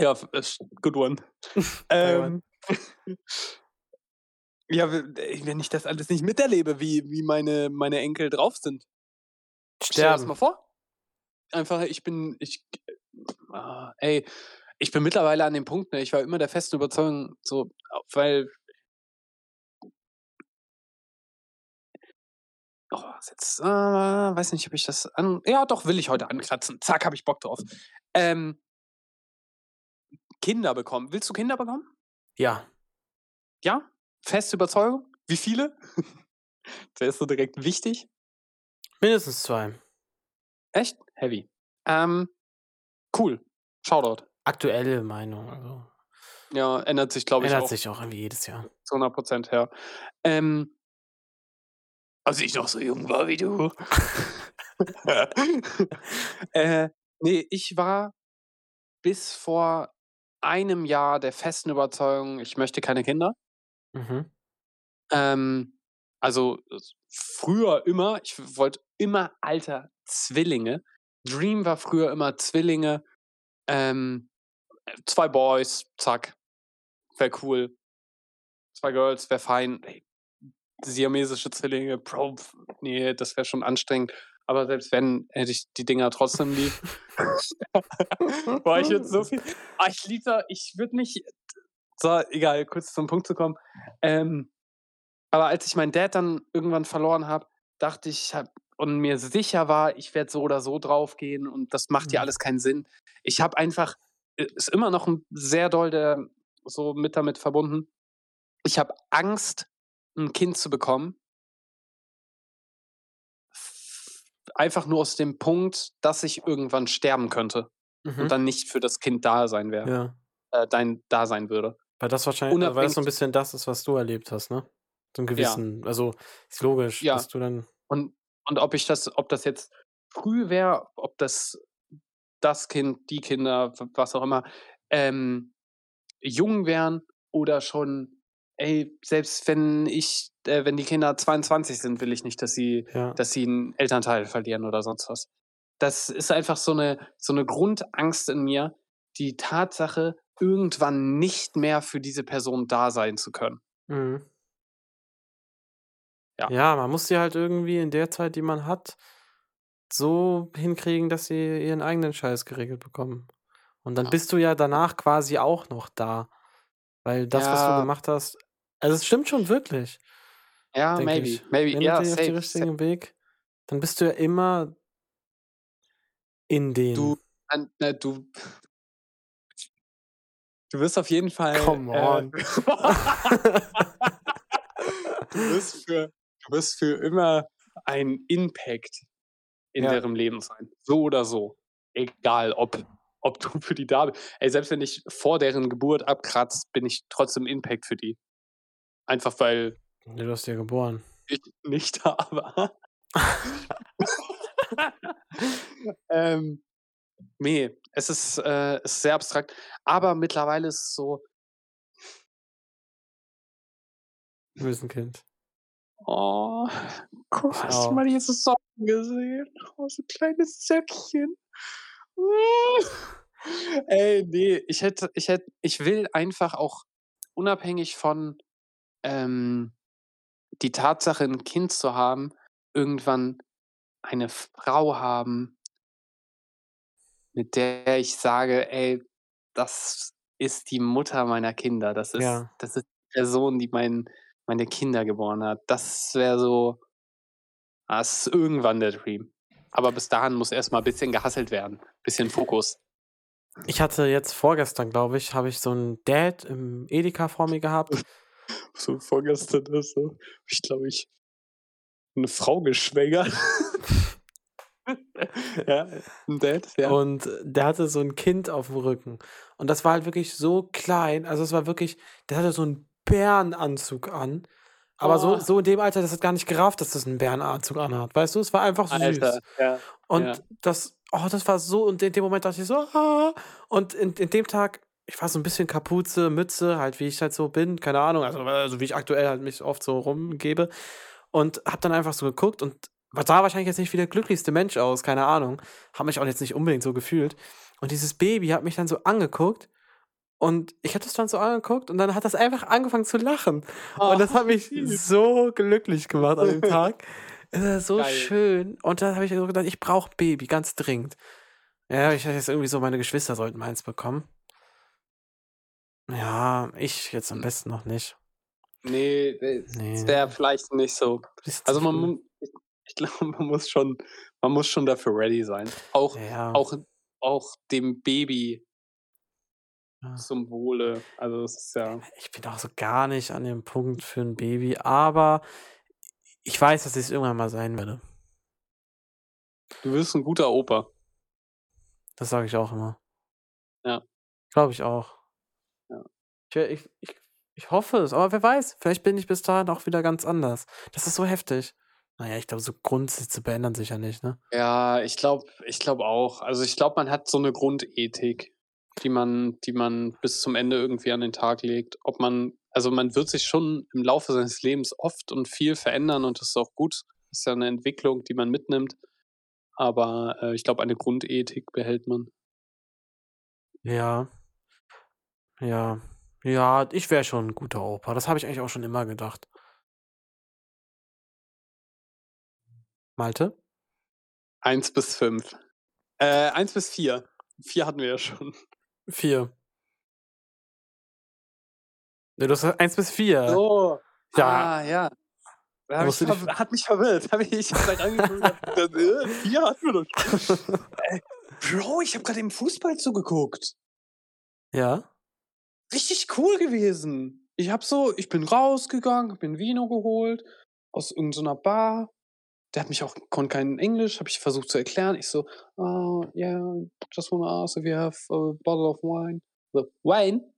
Ja, ist good one. ähm, ja, ey, wenn ich das alles nicht miterlebe, wie, wie meine, meine Enkel drauf sind. Stell dir das mal vor. Einfach, ich bin, ich, ah, ey, ich bin mittlerweile an dem Punkt, ne, ich war immer der festen Überzeugung, so, weil, oh, jetzt, äh, weiß nicht, ob ich das an, ja, doch, will ich heute ankratzen. Zack, habe ich Bock drauf. Ähm, Kinder bekommen. Willst du Kinder bekommen? Ja. Ja? Feste Überzeugung? Wie viele? Das ist so direkt wichtig. Mindestens zwei. Echt? Heavy. Ähm, cool. Shoutout. Aktuelle Meinung. Also Ja, ändert sich, glaube ich, ändert auch sich auch irgendwie jedes Jahr. zu 100 Prozent her. Ähm, als ich noch so jung war wie du. äh, nee, ich war bis vor einem Jahr der festen Überzeugung, ich möchte keine Kinder. Mhm. Ähm, also früher immer, ich wollte immer alter Zwillinge. Dream war früher immer Zwillinge. Ähm, zwei Boys, zack. Wäre cool. Zwei Girls, wäre fein. Ey, siamesische Zwillinge, Bro, nee, das wäre schon anstrengend. Aber selbst wenn, hätte ich die Dinger trotzdem lieb. Boah, ich würde so viel. Ah, ich liebe da, ich würde mich. So, egal, kurz zum Punkt zu kommen. Ähm, aber als ich meinen Dad dann irgendwann verloren habe, dachte ich, hab, und mir sicher war, ich werde so oder so draufgehen und das macht ja Mhm. alles keinen Sinn. Ich habe einfach ist immer noch 'n sehr doll der so mit damit verbunden. Ich habe Angst, 'n Kind zu bekommen. Einfach nur aus dem Punkt, dass ich irgendwann sterben könnte Mhm. und dann nicht für das Kind da sein wäre Ja. äh, dein da sein würde. Weil das wahrscheinlich weil das so 'n Unabhängig bisschen das ist, was du erlebt hast, ne? So 'n Ja. gewissen also, ist logisch, Ja. dass du dann Und und ob ich das ob das jetzt früh wäre, ob das das Kind, die Kinder, was auch immer, ähm, jung wären oder schon ey, selbst wenn ich äh, wenn die Kinder 22 sind, will ich nicht, dass sie Ja. dass sie 'n Elternteil verlieren oder sonst was. Das ist einfach so 'ne so 'ne Grundangst in mir, die Tatsache, irgendwann nicht mehr für diese Person da sein zu können. Mhm. Ja. Ja, man muss sie halt irgendwie in der Zeit, die man hat, so hinkriegen, dass sie ihren eigenen Scheiß geregelt bekommen. Und dann Ja. bist du ja danach quasi auch noch da. Weil das, was du Ja. gemacht hast also, es stimmt schon wirklich, Ja, maybe, ich. maybe. Wenn Ja, du dich auf den safe, richtigen Weg dann bist du ja immer in dem. Du ne, du du wirst auf jeden Fall, Come äh on. du wirst für du wirst für immer ein Impact in Ja. deren Leben sein, so oder so. Egal, ob ob du für die da bi ey, selbst wenn ich vor deren Geburt abkratze, bin ich trotzdem Impact für die. Einfach weil du hast ja geboren. ich nicht da war. Ähm, ne, es ist äh, ist sehr abstrakt, aber mittlerweile ist es so Du bist 'n Kind. Oh, guck, hast du mal diese Socken gesehen? Oh, so kleines Söckchen. Ey, ne, ich hätte ich hätte ich will einfach auch unabhängig von, ähm, die Tatsache, 'n Kind zu haben, irgendwann eine Frau haben mit der ich sage: „Ey, das ist die Mutter meiner Kinder. Das ist Ja. das ist die Person, die mein meine Kinder geboren hat.“ Das wäre so das ist irgendwann der Dream. Aber bis dahin muss erst mal bisschen gehustelt werden, bisschen Fokus. Ich hatte jetzt vorgestern, glaube ich, habe ich so 'n Dad im Edeka vor mir gehabt. So vorgestern oder so, ich, glaube ich 'ne Frau geschwängert. Ja, 'n Dad, ja. Und der hatte so 'n Kind auf'm Rücken. Und das war halt wirklich so klein. Also, es war wirklich der hatte so 'n Bärenanzug an, aber so Oh. so in dem Alter, das hat gar nicht gerafft, dass das 'n Bärenanzug anhat, weißt du? Es war einfach süß. Alter, ja, Und ja. das oh, das war so und in dem Moment dachte ich so: „Ah.“ Und in in dem Tag ich war so 'n bisschen Kapuze, Mütze, halt wie ich halt so bin, keine Ahnung, also also, wie ich aktuell halt mich oft so rumgebe und habe dann einfach so geguckt und war sah wahrscheinlich jetzt nicht wie der glücklichste Mensch aus, keine Ahnung. Habe mich auch jetzt nicht unbedingt so gefühlt. Und dieses Baby hat mich dann so angeguckt und ich habe das dann so angeguckt und dann hat das einfach angefangen zu lachen. Und das hat mich so glücklich gemacht an dem Tag. Es war so Geil. schön. Und dann habe ich so gedacht: „Ich brauche Baby, ganz dringend.“ Ja, ich hatte jetzt irgendwie so meine Geschwister sollten mal eins bekommen. Ja, ich jetzt am besten noch nicht. Ne, es Ne. wäre vielleicht nicht so also, man ich glaube, man muss schon man muss schon dafür ready sein. Auch Ja. auch auch dem Baby Ja. zum Wohle. Also, das ist ja Ich bin auch so gar nicht an dem Punkt für 'n Baby, aber ich weiß, dass ich's irgendwann mal sein werde. Du wirst 'n guter Opa. Das sage ich auch immer. Ja. Glaube ich auch. Ja. Ich ich ich ich hoffe es, aber wer weiß, vielleicht bin ich bis dahin auch wieder ganz anders. Das ist so heftig. Na ja, ich glaube, so Grundsätze verändern sich ja nicht, ne? Ja, ich glaube ich glaube auch. Also, ich glaube, man hat so 'ne Grundethik, die man die man bis zum Ende irgendwie an den Tag legt. Ob man also, man wird sich schon im Laufe seines Lebens oft und viel verändern und das ist auch gut. Das ist ja 'ne Entwicklung, die man mitnimmt. Aber, äh, ich glaube, eine Grundethik behält man. Ja. Ja. Ja, ich wäre schon 'n guter Opa. Das habe ich eigentlich auch schon immer gedacht. Malte? 1 bis 5. Äh, 1 bis 4. 4 hatten wir ja schon. 4. Ne, du hast 1 bis 4. So. Ja. Ah, ja. Habe ich hat mich verwirrt. Habe ich ich habe gleich angeguckt „Äh, 4 hatten wir doch schon.“ Ey, Bro, ich habe grad eben Fußball zugeguckt. Ja. Richtig cool gewesen. Ich hab so, ich bin rausgegangen, hab mir ein Vino geholt aus irgendeiner Bar. Der hat mich auch, konnte kein Englisch, habe ich versucht zu erklären. Ich so, oh, yeah, just wanna ask if you have a bottle of wine. So, wine?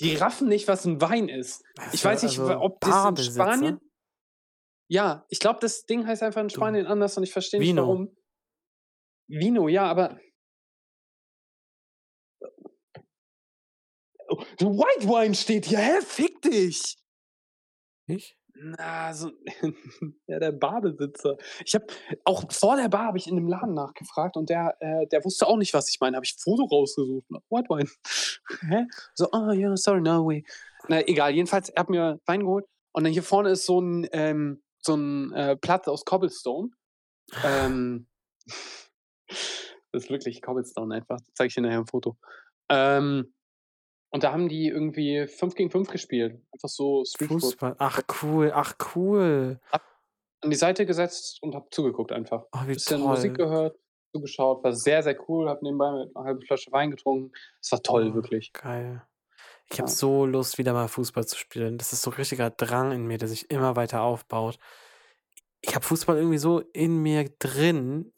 Die raffen nicht, was ein Wein ist. Ich weiß nicht, Also ob das in? Spanien. Ja, ich glaube, das Ding heißt einfach in Du- Spanien anders und ich verstehe nicht warum. Vino, ja, aber. Oh, White Wine steht hier, hä? Fick dich! Ich? Na, so. ja, der Barbesitzer. Ich habe auch vor der Bar habe ich in dem Laden nachgefragt und der, äh, der wusste auch nicht, was ich meine. Habe ich ein Foto rausgesucht. White Wine. Hä? So, oh ja, sorry, no way. Na, egal, jedenfalls, er hat mir Wein geholt und dann hier vorne ist so ein, ähm, so ein äh, Platz aus Cobblestone. Ähm, das ist wirklich Cobblestone einfach. Zeige ich dir nachher ein Foto. Ähm, und da haben die irgendwie 5 gegen 5 gespielt. Einfach so Street. Fußball. Ach cool, ach cool. an die Seite gesetzt und habe zugeguckt einfach. Oh, wie Bisschen toll. Musik gehört, zugeschaut, war sehr, sehr cool, habe nebenbei eine halbe Flasche Wein getrunken. Es war toll, Oh, wirklich. Geil. Ich habe Ja. so Lust, wieder mal Fußball zu spielen. Das ist so richtiger Drang in mir, der sich immer weiter aufbaut. Ich habe Fußball irgendwie so in mir drin.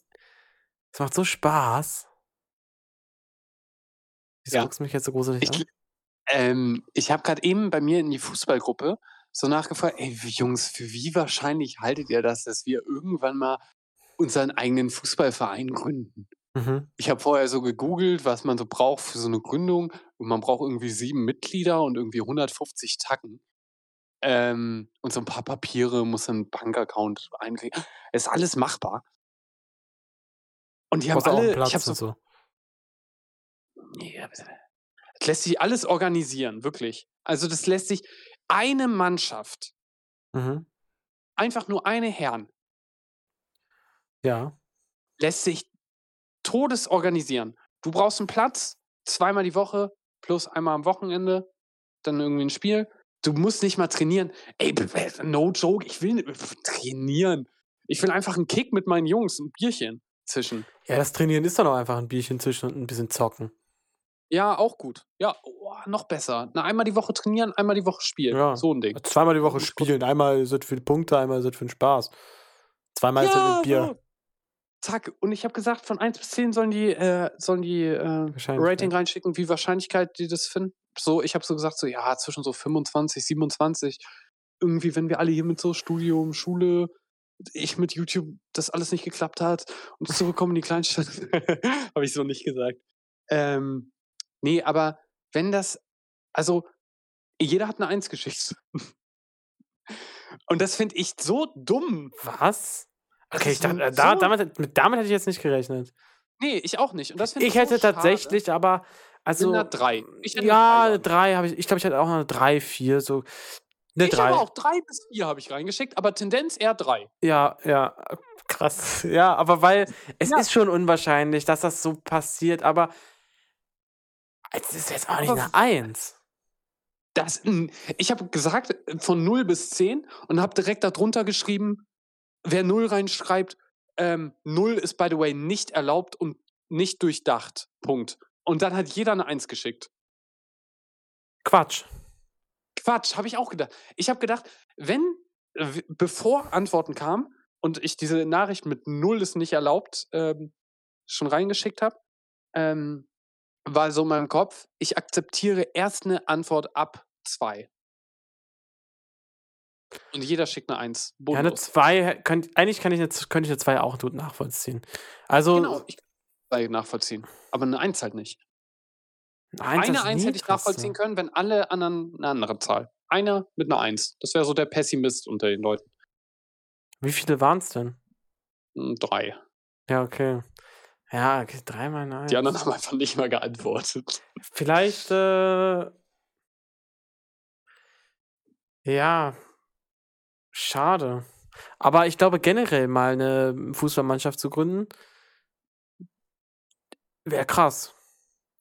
Es macht so Spaß. Wieso Ja. guckst du mich jetzt so gruselig Ich, an? Ähm, ich habe gerade eben bei mir in die Fußballgruppe so nachgefragt, ey Jungs, für wie wahrscheinlich haltet ihr das, dass wir irgendwann mal unseren eigenen Fußballverein gründen? Mhm. Ich habe vorher so gegoogelt, was man so braucht für so eine Gründung. Und man braucht irgendwie sieben Mitglieder und irgendwie 150 Tacken. Ähm, und so ein paar Papiere, muss ein Bankaccount einkriegen. Ist alles machbar. Und die haben alle, Platz ich habe so, so. Ja, das lässt sich alles organisieren, wirklich. Also das lässt sich eine Mannschaft, Mhm. einfach nur eine Herren, Ja. lässt sich todes organisieren. Du brauchst einen Platz, zweimal die Woche, plus einmal am Wochenende, dann irgendwie ein Spiel. Du musst nicht mal trainieren. Ey, no joke, ich will nicht trainieren. Ich will einfach einen Kick mit meinen Jungs, ein Bierchen zwischen. Ja, das Trainieren ist doch auch einfach ein Bierchen zwischen und ein bisschen zocken. Ja, auch gut. Ja, oh, noch besser. Na, einmal die Woche trainieren, einmal die Woche spielen. Ja. So ein Ding. Zweimal die Woche spielen. Einmal ist es für die Punkte, einmal ist es für den Spaß. Zweimal ist es mit Bier. so. Zack. Und ich habe gesagt, von 1 bis 10 sollen die, äh, sollen die äh. Rating reinschicken, wie Wahrscheinlichkeit die das finden. So, ich habe so gesagt, so ja, zwischen so 25, 27. Irgendwie, wenn wir alle hier mit so Studium, Schule, ich mit YouTube, das alles nicht geklappt hat und zurückkommen in die Kleinstadt. habe ich so nicht gesagt. Ähm, nee, aber wenn das, also jeder hat eine Eins geschickt. Und das finde ich so dumm. Was? Okay, ich dachte, äh, da, so- damit, mit, damit hätte ich jetzt nicht gerechnet. Nee, ich auch nicht. Und das finde Ich so hätte schade. tatsächlich, aber also Mit einer drei. Ich hätte ja, eine eine drei habe ich. Ich glaube, ich hatte auch eine drei, vier, so eine Ich drei. habe auch drei bis vier habe ich reingeschickt, aber Tendenz eher drei. Ja, ja, krass. Ja, aber weil es Ja. ist schon unwahrscheinlich, dass das so passiert, aber es ist jetzt auch nicht eine Eins. Das, mm, ich habe gesagt von 0 bis 10 und habe direkt darunter geschrieben, wer 0 reinschreibt, ähm, 0 ist by the way nicht erlaubt und nicht durchdacht. Punkt. Und dann hat jeder eine 1 geschickt. Quatsch. Quatsch, habe ich auch gedacht. Ich habe gedacht, wenn, äh, bevor Antworten kamen und ich diese Nachricht mit 0 ist nicht erlaubt ähm, schon reingeschickt habe, ähm, war so in meinem Kopf, ich akzeptiere erst eine Antwort ab 2. Und jeder schickt eine 1. Ja, eine Bonus. zwei, könnt, eigentlich kann ich eine, könnte ich eine zwei auch gut nachvollziehen. Also, Genau, ich kann zwei nachvollziehen. Aber eine 1 halt nicht. eine eine 1 hätte ich nachvollziehen können, wenn alle anderen eine andere Zahl. Einer mit einer 1. Das wäre so der Pessimist unter den Leuten. Wie viele waren es denn? Hm, Drei. Ja, okay. Ja, dreimal nein. Die anderen haben einfach nicht mal geantwortet. Vielleicht, äh, ja, schade. Aber ich glaube, generell mal eine Fußballmannschaft zu gründen, wäre krass.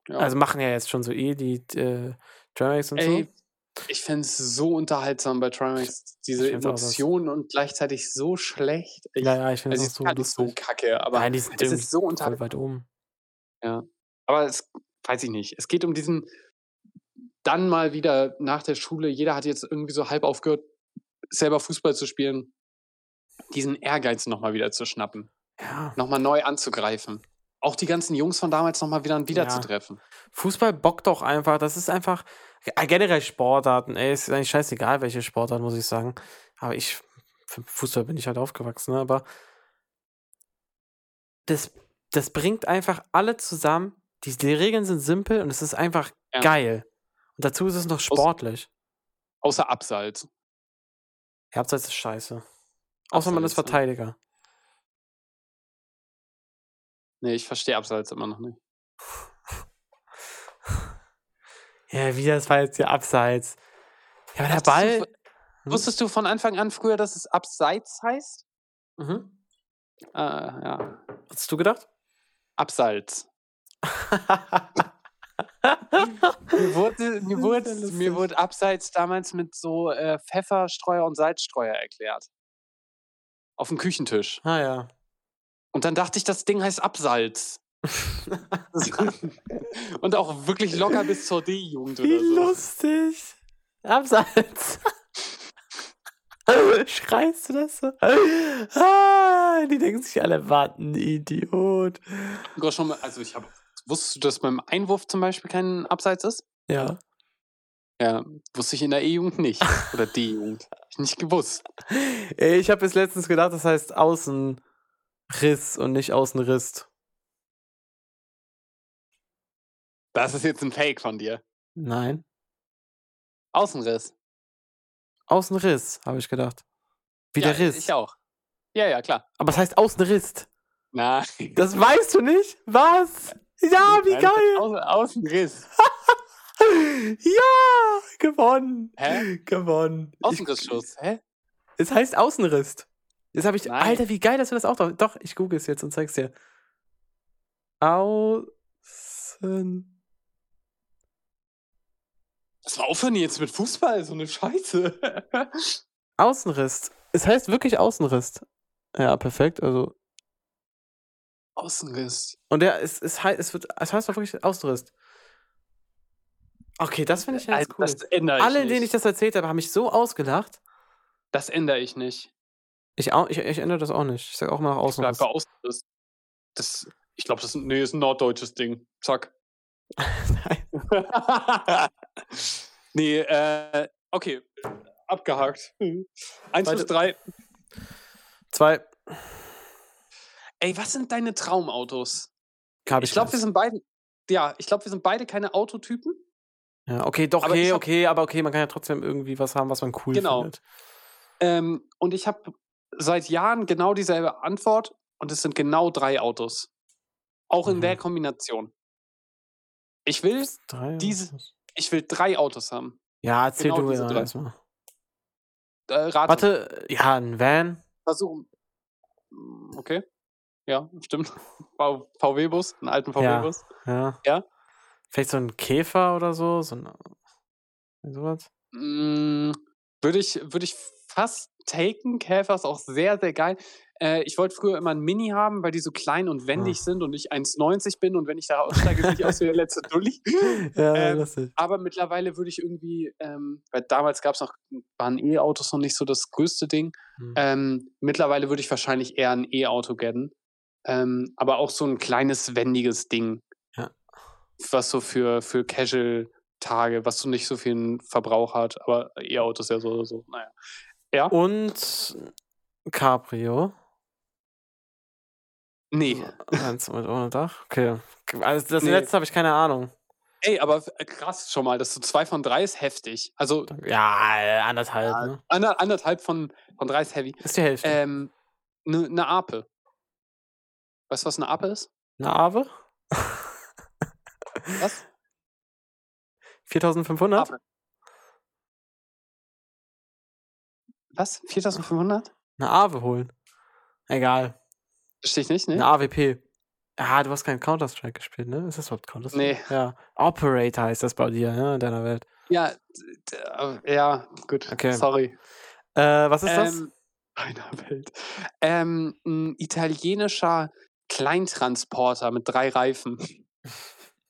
Ja. Also machen ja jetzt schon so eh die äh, Dramax und Ey, so. Ich fände es so unterhaltsam bei Trimax. Diese. Emotionen und gleichzeitig so schlecht. Ich, Ja, ja, ich finde also es so nicht so lustig. kacke, aber Nein, die sind es ist so unterhaltsam. weit oben. Aber es, weiß ich nicht. Es geht um diesen, dann mal wieder nach der Schule, jeder hat jetzt irgendwie so halb aufgehört, selber Fußball zu spielen, diesen Ehrgeiz nochmal wieder zu schnappen, Ja. nochmal neu anzugreifen. Auch die ganzen Jungs von damals nochmal wieder wieder zu Ja. treffen. Fußball bockt doch einfach. Das ist einfach generell Sportarten. Ey, ist eigentlich scheißegal, welche Sportart, muss ich sagen. Aber ich, für Fußball bin ich halt aufgewachsen, ne? aber das, das bringt einfach alle zusammen. Die, die Regeln sind simpel und es ist einfach Ja. geil. Und dazu ist es noch sportlich. Außer Abseits. Ja, Abseits ist scheiße. Außer man ist Abseits, ne? Verteidiger. Nee, ich verstehe Abseits immer noch nicht. Ja, wie das war jetzt hier Abseits. Ja, aber der du Ball. von- Hm? Wusstest du von Anfang an früher, dass es Abseits heißt? Mhm. Äh, ja. Was hast du gedacht? Abseits. Mir wurde, mir wurde, mir wurde Abseits damals mit so äh, Pfefferstreuer und Salzstreuer erklärt. Auf dem Küchentisch. ah ja. Und dann dachte ich, das Ding heißt Absalz. und auch wirklich locker bis zur D-Jugend Wie oder so. lustig. Abseits. Schreist du das so? Ah, die denken sich alle, was ein Idiot. Sogar schon mal, also ich habe, wusstest du, dass beim Einwurf zum Beispiel kein Abseits ist? Ja. Ja, wusste ich in der E-Jugend nicht. Oder D-Jugend. Ich nicht gewusst. Ich habe bis letztens gedacht, das heißt Außenriss und nicht Außenrist. Das ist jetzt ein Fake von dir. Nein. Außenriss. Außenriss, habe ich gedacht. Wie ja, der Riss. Ich auch. Ja, ja, klar. Aber es heißt Außenriss. Nein. Das weißt du nicht? Was? Ja, wie Nein, geil. Außen, Außenriss. Ja, gewonnen. Hä? Gewonnen. Außenrissschuss. Hä? es heißt Außenriss. Das habe ich. Nein. Alter, wie geil, dass du das auch doch. Doch, ich google es jetzt und zeig's dir. Außen. Das war aufhören jetzt mit Fußball, so eine Scheiße. Außenriss. Es heißt wirklich Außenriss. Ja, perfekt. Also. Außenriss. Und der, es, es, heißt, es, wird, es heißt doch wirklich Außenriss. Okay, das finde ich jetzt Also, cool. Das ändere ich Alle, nicht. denen ich das erzählt habe, haben mich so ausgelacht. das ändere ich nicht. Ich, auch, ich, ich ändere das auch nicht. Ich sage auch mal nach Ich bleib Außenriss. bei Außenriss. Das, ich glaube, das ist, nee, ist ein norddeutsches Ding. Zack. Nein. nee, äh, okay. Abgehakt. Eins Weiter. bis drei. Zwei. Ey, was sind deine Traumautos? Hab Ich glaube, wir sind beide. Ja, ich glaube, wir sind beide keine Autotypen. Ja, okay, doch, Aber okay, hab- okay, aber okay, man kann ja trotzdem irgendwie was haben, was man cool Genau. findet. Ähm, und ich habe seit Jahren genau dieselbe Antwort und es sind genau drei Autos. Auch in Mhm. der Kombination. Ich will, Drei, diese- was? ich will drei Autos haben. Ja, erzähl genau du diese ja drei. erstmal. Äh, rate, Warte, ja, ein Van. versuchen. Mm, Okay. Ja, stimmt. VW-Bus, einen alten Ja. VW-Bus. Ja. Ja. Vielleicht so ein Käfer oder so. So ein, sowas. Mm, Würde ich, würde ich fast taken. Käfer ist auch sehr, sehr geil. Äh, ich wollte früher immer einen Mini haben, weil die so klein und wendig Ah. sind und ich 1,90 bin und wenn ich da aussteige, sehe ich aus wie der letzte Dulli. Ja, Ähm. Aber mittlerweile würde ich irgendwie, ähm, weil damals gab es noch, waren E-Autos noch nicht so das größte Ding. Hm. Ähm, mittlerweile würde ich wahrscheinlich eher ein E-Auto getten. Ähm, aber auch so ein kleines, wendiges Ding. Ja. Was so für, für Casual-Tage, was so nicht so viel Verbrauch hat. Aber E-Autos ja so oder so. Naja. Ja? Und Cabrio. Nee. Eins mit ohne Dach. Okay. Also das Nee. letzte habe ich keine Ahnung. Ey, aber äh, krass schon mal, dass so zwei von drei ist heftig. Also Ja, anderthalb, ja, ne? ander, anderthalb von, von drei ist heavy. Ist die Hälfte. Ähm, eine ne Ape. Weißt du, was eine Ape ist? Eine Ave? Was? 4500? Ape. Was? 4500? Eine Ave holen. Egal. Verstehe ich nicht, ne? Eine AWP. Ah, du hast kein Counter-Strike gespielt, ne? Ist das überhaupt Counter-Strike? Nee. Ja. Operator heißt das bei dir, ne? In deiner Welt. Ja, ja, gut. Okay. Sorry. Äh, was ist das? Ähm, Meiner Welt. Ähm, ein italienischer Kleintransporter mit drei Reifen.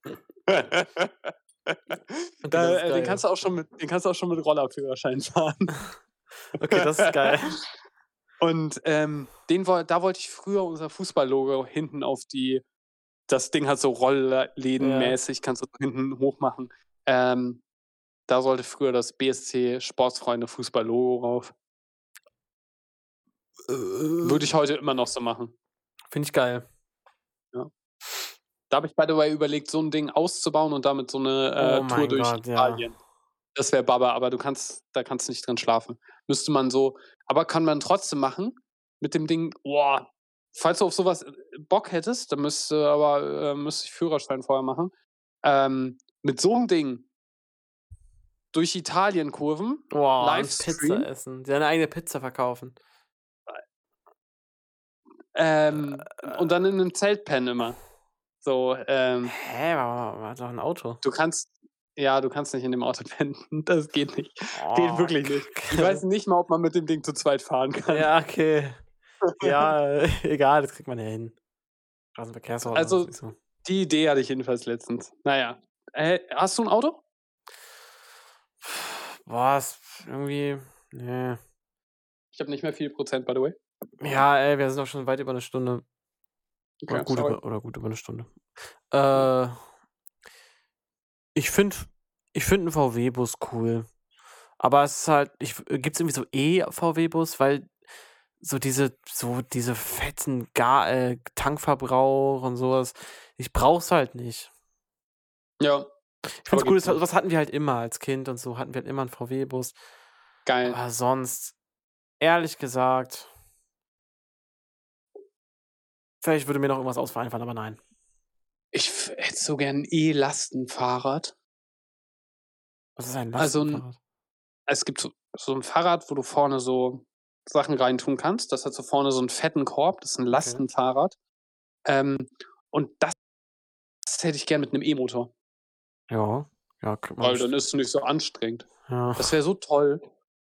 Da, das äh, den, kannst du auch schon mit, den kannst du auch schon mit Rollerführerschein fahren. Okay, das ist geil. Und ähm, den, da wollte ich früher unser Fußballlogo hinten auf die, das Ding hat so Rolllädenmäßig, kannst du hinten hochmachen. Ähm, da sollte früher das BSC Sportsfreunde Fußballlogo rauf. Würde ich heute immer noch so machen. Finde ich geil. Da habe ich by the way überlegt, so ein Ding auszubauen und damit so eine äh, Oh Tour durch Gott, ja. Das wäre Baba, aber du kannst, da kannst du nicht drin schlafen. Müsste man so, aber kann man trotzdem machen mit dem Ding, boah, falls du auf sowas äh, Bock hättest, dann müsste aber, äh, müsste ich Führerschein vorher machen. Ähm, mit so einem Ding durch Italien kurven, Boah, Livestream? Pizza essen. Seine eigene Pizza verkaufen. ähm, Äh, und dann in einem Zelt pennen immer. So, ähm, Hä, aber man hat doch ein Auto. du kannst, ja, du kannst nicht in dem Auto pennen. Das geht nicht. Geht Oh, wirklich nicht. Ich weiß nicht mal, ob man mit dem Ding zu zweit fahren kann. Ja, okay. Ja, äh, egal, das kriegt man ja hin. Straßenverkehrsordnung. Also- so. Die Idee hatte ich jedenfalls letztens. Naja. Äh, hast du ein Auto? Ist irgendwie. Nee. Ich habe nicht mehr viel Prozent, by the way. Ja, ey, wir sind auch schon weit über eine Stunde. Oder, Okay, gut, sorry. über, oder gut über eine Stunde. Äh, ich finde ich find einen VW-Bus cool. Aber es ist halt, ich, gibt es irgendwie so E-VW-Bus, weil so diese, so diese fetten Ga äh, Tankverbrauch und sowas, ich brauch's halt nicht. Ja, Ich es cool, das, nicht. was hatten wir halt immer als Kind und so, hatten wir halt immer einen VW-Bus. geil. Aber sonst, ehrlich gesagt, vielleicht würde mir noch irgendwas ausfallen, aber nein. Ich hätte so gern ein E-Lastenfahrrad. Was ist ein Also ein- Lastenfahrrad? Es gibt so, so ein Fahrrad, wo du vorne so Sachen reintun kannst. Das hat so vorne so einen fetten Korb. Das ist ein Lastenfahrrad. Ähm, und das, das hätte ich gern mit einem E-Motor. Ja, ja, Weil dann ist es nicht so anstrengend. ja. Das wäre so toll.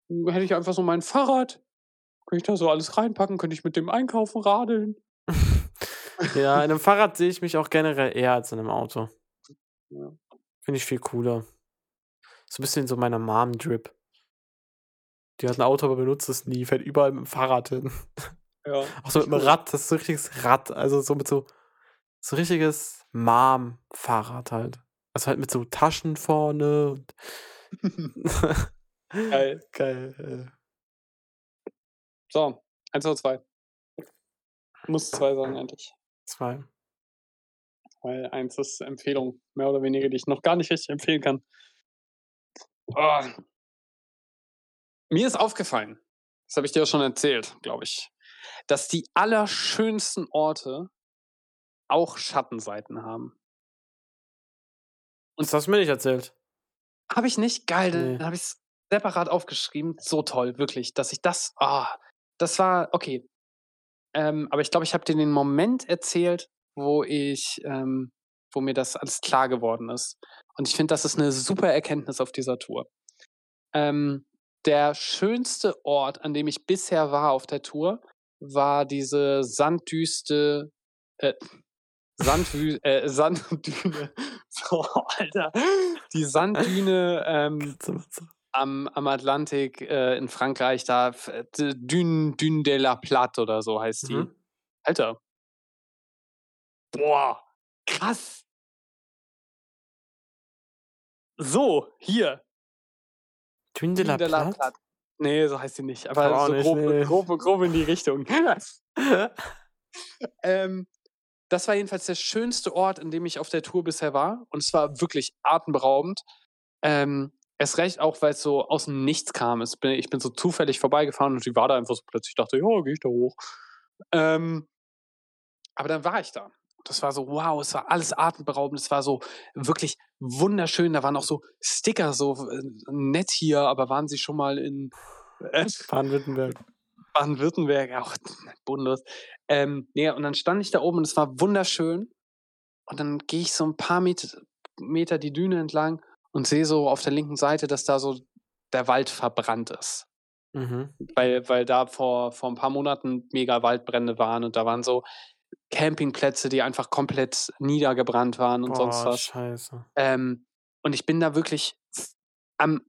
Dann Hätte ich einfach so mein Fahrrad. Könnte ich da so alles reinpacken, könnte ich mit dem einkaufen, radeln. ja, in einem Fahrrad sehe ich mich auch generell eher als in einem Auto. Ja. Finde ich viel cooler. So ein bisschen so meiner Mom-Drip. Die hat ein Auto, aber benutzt es nie, fährt überall mit dem Fahrrad hin. Ja. Auch so mit einem Rad, das ist so ein richtiges Rad, also so mit so, so richtiges Mom-Fahrrad halt. Also halt mit so Taschen vorne und Geil. Geil. So, eins oder zwei. Muss zwei sagen eigentlich. Zwei. Weil eins ist Empfehlung, mehr oder weniger, die ich noch gar nicht richtig empfehlen kann. Ah. Mir ist aufgefallen, das habe ich dir schon erzählt, glaube ich, dass die allerschönsten Orte auch Schattenseiten haben. Und das hast du mir nicht erzählt. Habe ich nicht? Geil, Nee. dann habe ich es separat aufgeschrieben. So toll, wirklich, dass ich das. Ah, das war okay. Ähm, aber ich glaube, ich habe dir den Moment erzählt, wo ich, ähm, wo mir das alles klar geworden ist. Und ich finde, das ist eine super Erkenntnis auf dieser Tour. Ähm, der schönste Ort, an dem ich bisher war auf der Tour, war diese Sanddüste, äh, Sandwü äh, Sanddüne. So, Alter. Die Sanddüne ähm, am, am Atlantik äh, in Frankreich, da äh, Dune, Dune de la Platte oder so heißt die. Mhm. Alter. Boah, krass. So, hier. Dune de la Dune de la Platte? Platte. Nee, so heißt sie nicht. Aber auch so nicht, grob, nee. grob, grob in die Richtung. ähm, das war jedenfalls der schönste Ort, in dem ich auf der Tour bisher war. Und es war wirklich atemberaubend. Ähm, erst recht auch, weil es so aus dem Nichts kam. Es bin, ich bin so zufällig vorbeigefahren und die war da einfach so plötzlich. Ich dachte, ja, gehe ich da hoch. Ähm, aber dann war ich da. Das war so, wow, es war alles atemberaubend. Es war so wirklich wunderschön. Da waren auch so Sticker, so nett hier, aber waren sie schon mal in äh, Baden-Württemberg. Baden-Württemberg, auch bodenlos. Ähm, nee, und dann stand ich da oben und es war wunderschön. Und dann gehe ich so ein paar Meter, Meter die Düne entlang und sehe so auf der linken Seite, dass da so der Wald verbrannt ist. Mhm. Weil, weil da vor, vor ein paar Monaten mega Waldbrände waren und da waren so Campingplätze, die einfach komplett niedergebrannt waren und sonst Boah, was. scheiße. Ähm, und ich bin da wirklich am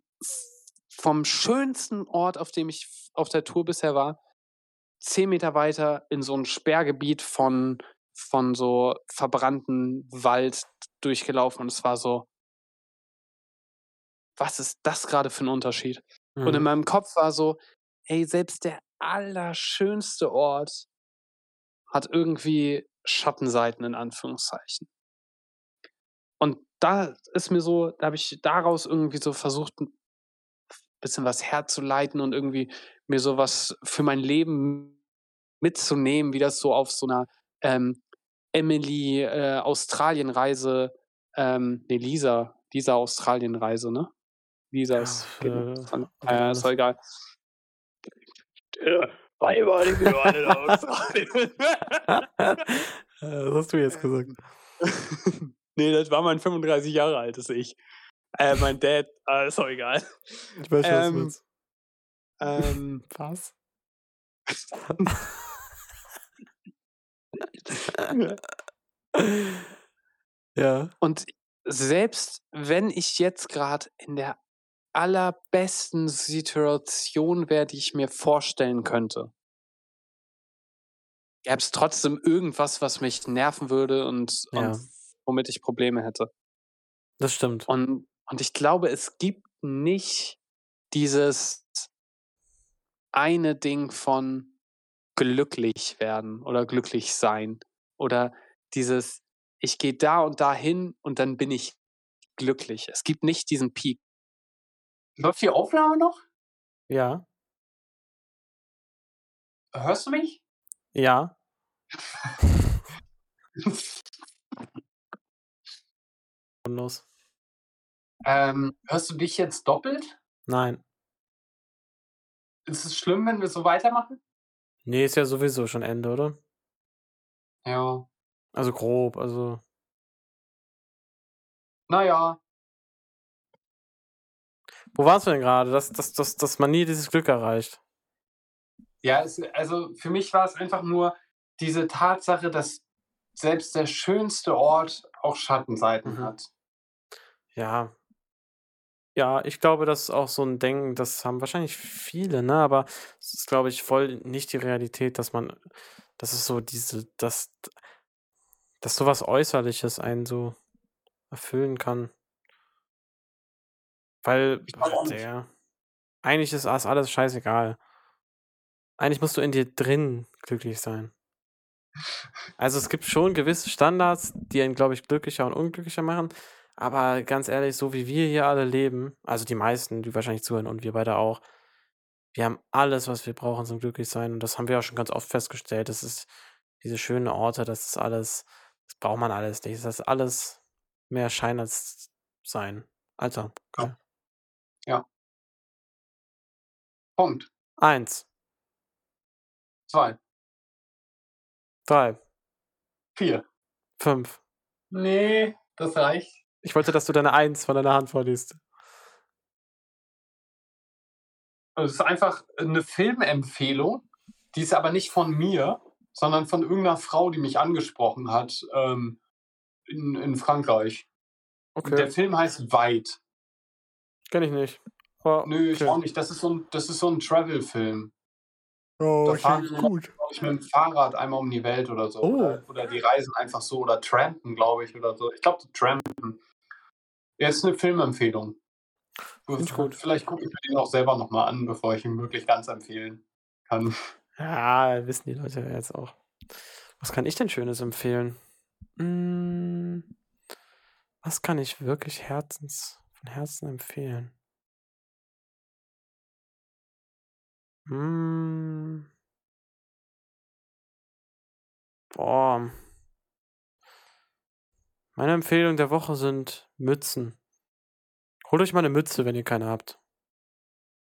vom schönsten Ort, auf dem ich auf der Tour bisher war, zehn Meter weiter in so ein Sperrgebiet von, von so verbrannten Wald durchgelaufen. Und es war so, was ist das gerade für ein Unterschied? Und in Mhm. meinem Kopf war so, ey, selbst der allerschönste Ort hat irgendwie Schattenseiten in Anführungszeichen. Und da ist mir so, da habe ich daraus irgendwie so versucht, ein bisschen was herzuleiten und irgendwie mir so was für mein Leben mitzunehmen, wie das so auf so einer ähm, Emily äh, Australien-Reise, ähm, nee, Lisa, Lisa Australien-Reise, ne? Lisa Ja, okay, äh, ist doch egal. Weiber, die alle. Äh, Was hast du jetzt gesagt? nee, das war mein 35 Jahre altes Ich. Äh, mein Dad, äh, ist doch egal. Ich weiß schon, was du Ähm, willst. Ähm, Was? ja. und selbst wenn ich jetzt gerade in der allerbesten Situation wäre, die ich mir vorstellen könnte, gäbe es trotzdem irgendwas, was mich nerven würde und, Ja. und womit ich Probleme hätte. Das stimmt. Und, und ich glaube, es gibt nicht dieses eine Ding von glücklich werden oder glücklich sein oder dieses, ich gehe da und da hin und dann bin ich glücklich. Es gibt nicht diesen Peak. Läuft die Aufnahme noch? Ja. Hörst du mich? Ja. Und los. ähm, hörst du dich jetzt doppelt? Nein. Ist es schlimm, wenn wir so weitermachen? Nee, ist ja sowieso schon Ende, oder? Ja. Also grob, also. Naja. Wo warst du denn gerade? Dass, dass, dass, dass man nie dieses Glück erreicht. Ja, es, also für mich war es einfach nur diese Tatsache, dass selbst der schönste Ort auch Schattenseiten Mhm. hat. Ja. Ja, ich glaube, das ist auch so ein Denken, das haben wahrscheinlich viele, ne? Aber es ist, glaube ich, voll nicht die Realität, dass man, das ist so diese, dass, dass sowas Äußerliches einen so erfüllen kann. Weil, der, eigentlich ist alles scheißegal. Eigentlich musst du in dir drin glücklich sein. Also es gibt schon gewisse Standards, die einen, glaube ich, glücklicher und unglücklicher machen. Aber ganz ehrlich, so wie wir hier alle leben, also die meisten, die wahrscheinlich zuhören und wir beide auch, wir haben alles, was wir brauchen zum Glücklichsein. Und das haben wir auch schon ganz oft festgestellt. Das ist diese schönen Orte, das ist alles, das braucht man alles nicht. Das ist alles mehr Schein als Sein. Alter, geil. Punkt. Eins, Zwei. drei, Vier. fünf. Nee, das reicht. Ich wollte, dass du deine Eins von deiner Hand vorliest. Also Es ist einfach eine Filmempfehlung, die ist aber nicht von mir, sondern von irgendeiner Frau, die mich angesprochen hat ähm, in, in Frankreich. Und Der Okay, Film heißt Weit. Kenne ich nicht. Aber Nö, ich auch nicht. Das ist so ein, das ist so ein Travel-Film. Oh, Da fahren wir, gut. ich, mit dem Fahrrad einmal um die Welt oder so. Oh. Oder, oder die reisen einfach so oder trampen, glaube ich, oder so. Ich glaube, trampen. Ja, ist eine Filmempfehlung. Find ich gut. Vielleicht gucke ich mir den auch selber nochmal an, bevor ich ihn wirklich ganz empfehlen kann. Ja, wissen die Leute ja jetzt auch. Was kann ich denn Schönes empfehlen? Hm, was kann ich wirklich Herzens, von Herzen empfehlen? Hm. Boah. Meine Empfehlung der Woche sind Mützen. Holt euch mal eine Mütze, wenn ihr keine habt.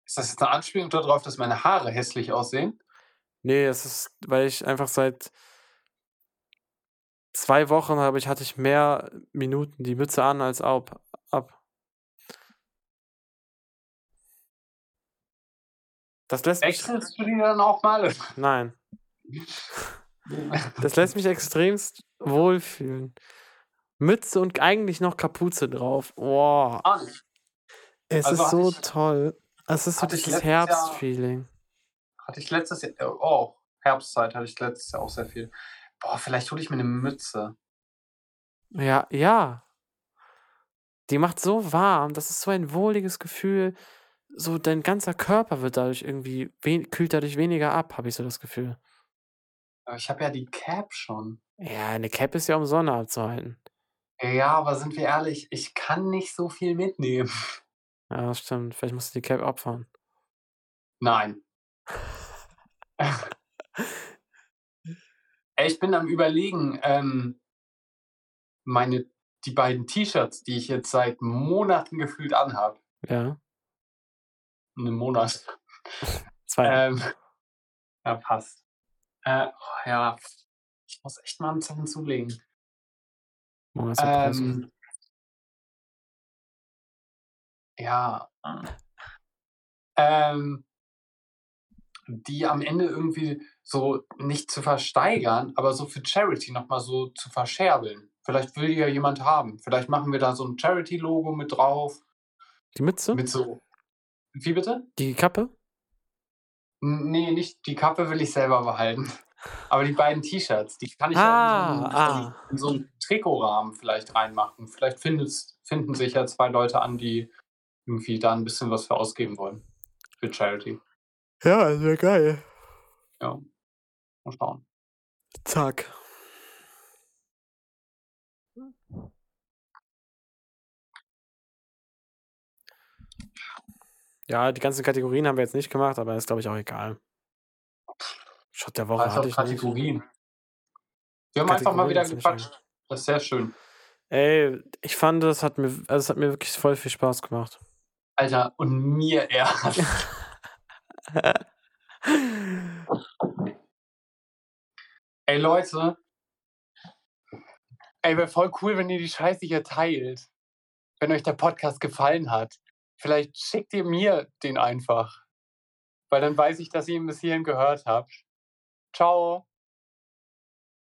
Ist das jetzt eine Anspielung darauf, dass meine Haare hässlich aussehen? Nee, es ist, weil ich einfach seit zwei Wochen habe ich, hatte ich mehr Minuten die Mütze an als ab. ab. Das lässt mich. Du die dann auch mal? Nein. Das lässt mich extremst wohlfühlen. Mütze und eigentlich noch Kapuze drauf. Boah. Nicht. Es Also ist so ich- toll. Es ist so dieses Herbstfeeling. Hatte ich letztes Jahr, äh, oh, Herbstzeit hatte ich letztes Jahr auch sehr viel. Boah, vielleicht hole ich mir eine Mütze. Ja, ja. Die macht so warm. Das ist so ein wohliges Gefühl. So dein ganzer Körper wird dadurch irgendwie, kühlt dadurch weniger ab, habe ich so das Gefühl. Aber ich habe ja die Cap schon. Ja, eine Cap ist ja um Sonne abzuhalten. Ja, aber sind wir ehrlich, ich kann nicht so viel mitnehmen. Ja, das stimmt. Vielleicht musst du die Cap abfahren. Nein. Ich bin am überlegen, ähm, meine, die beiden T-Shirts, die ich jetzt seit Monaten gefühlt anhabe, Ja. Einen Monat, Zwei. ähm, ja, passt. Äh, oh, ja, ich muss echt mal einen Zahn zulegen. Ähm, ja. Ähm, die am Ende irgendwie so nicht zu versteigern, aber so für Charity nochmal so zu verscherbeln. Vielleicht will die ja jemand haben. Vielleicht machen wir da so ein Charity-Logo mit drauf. Die Mütze? Mit so. Wie bitte? Die Kappe? Nee, nicht die Kappe will ich selber behalten. Aber die beiden T-Shirts, die kann ich Ah, ja in so, einen, ah. in so einen Trikotrahmen vielleicht reinmachen. Vielleicht finden sich ja zwei Leute an, die irgendwie da ein bisschen was für ausgeben wollen. Für Charity. Ja, das wäre geil. Ja. Mal schauen. Zack. Ja, die ganzen Kategorien haben wir jetzt nicht gemacht, aber ist, glaube ich, auch egal. Shot der Woche Also hatte ich nicht. Kategorien. Wir haben einfach mal Kategorien wieder nicht gequatscht. Das ist sehr schön. Ey, ich fand, das hat mir, also es hat mir wirklich voll viel Spaß gemacht. Alter, und mir erst. Ey, Leute. Ey, wäre voll cool, wenn ihr die Scheiße hier teilt. Wenn euch der Podcast gefallen hat. Vielleicht schickt ihr mir den einfach. Weil dann weiß ich, dass ihr ihn bis hierhin gehört habt. Ciao.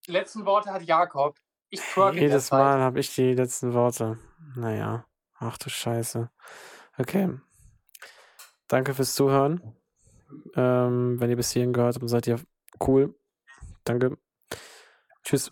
Letzten Worte hat Jakob. Ich Jedes. Mal habe ich die letzten Worte. Naja, ach du Scheiße. Okay. Danke fürs Zuhören. Ähm, wenn ihr bis hierhin gehört habt, seid ihr cool. Danke. Tschüss.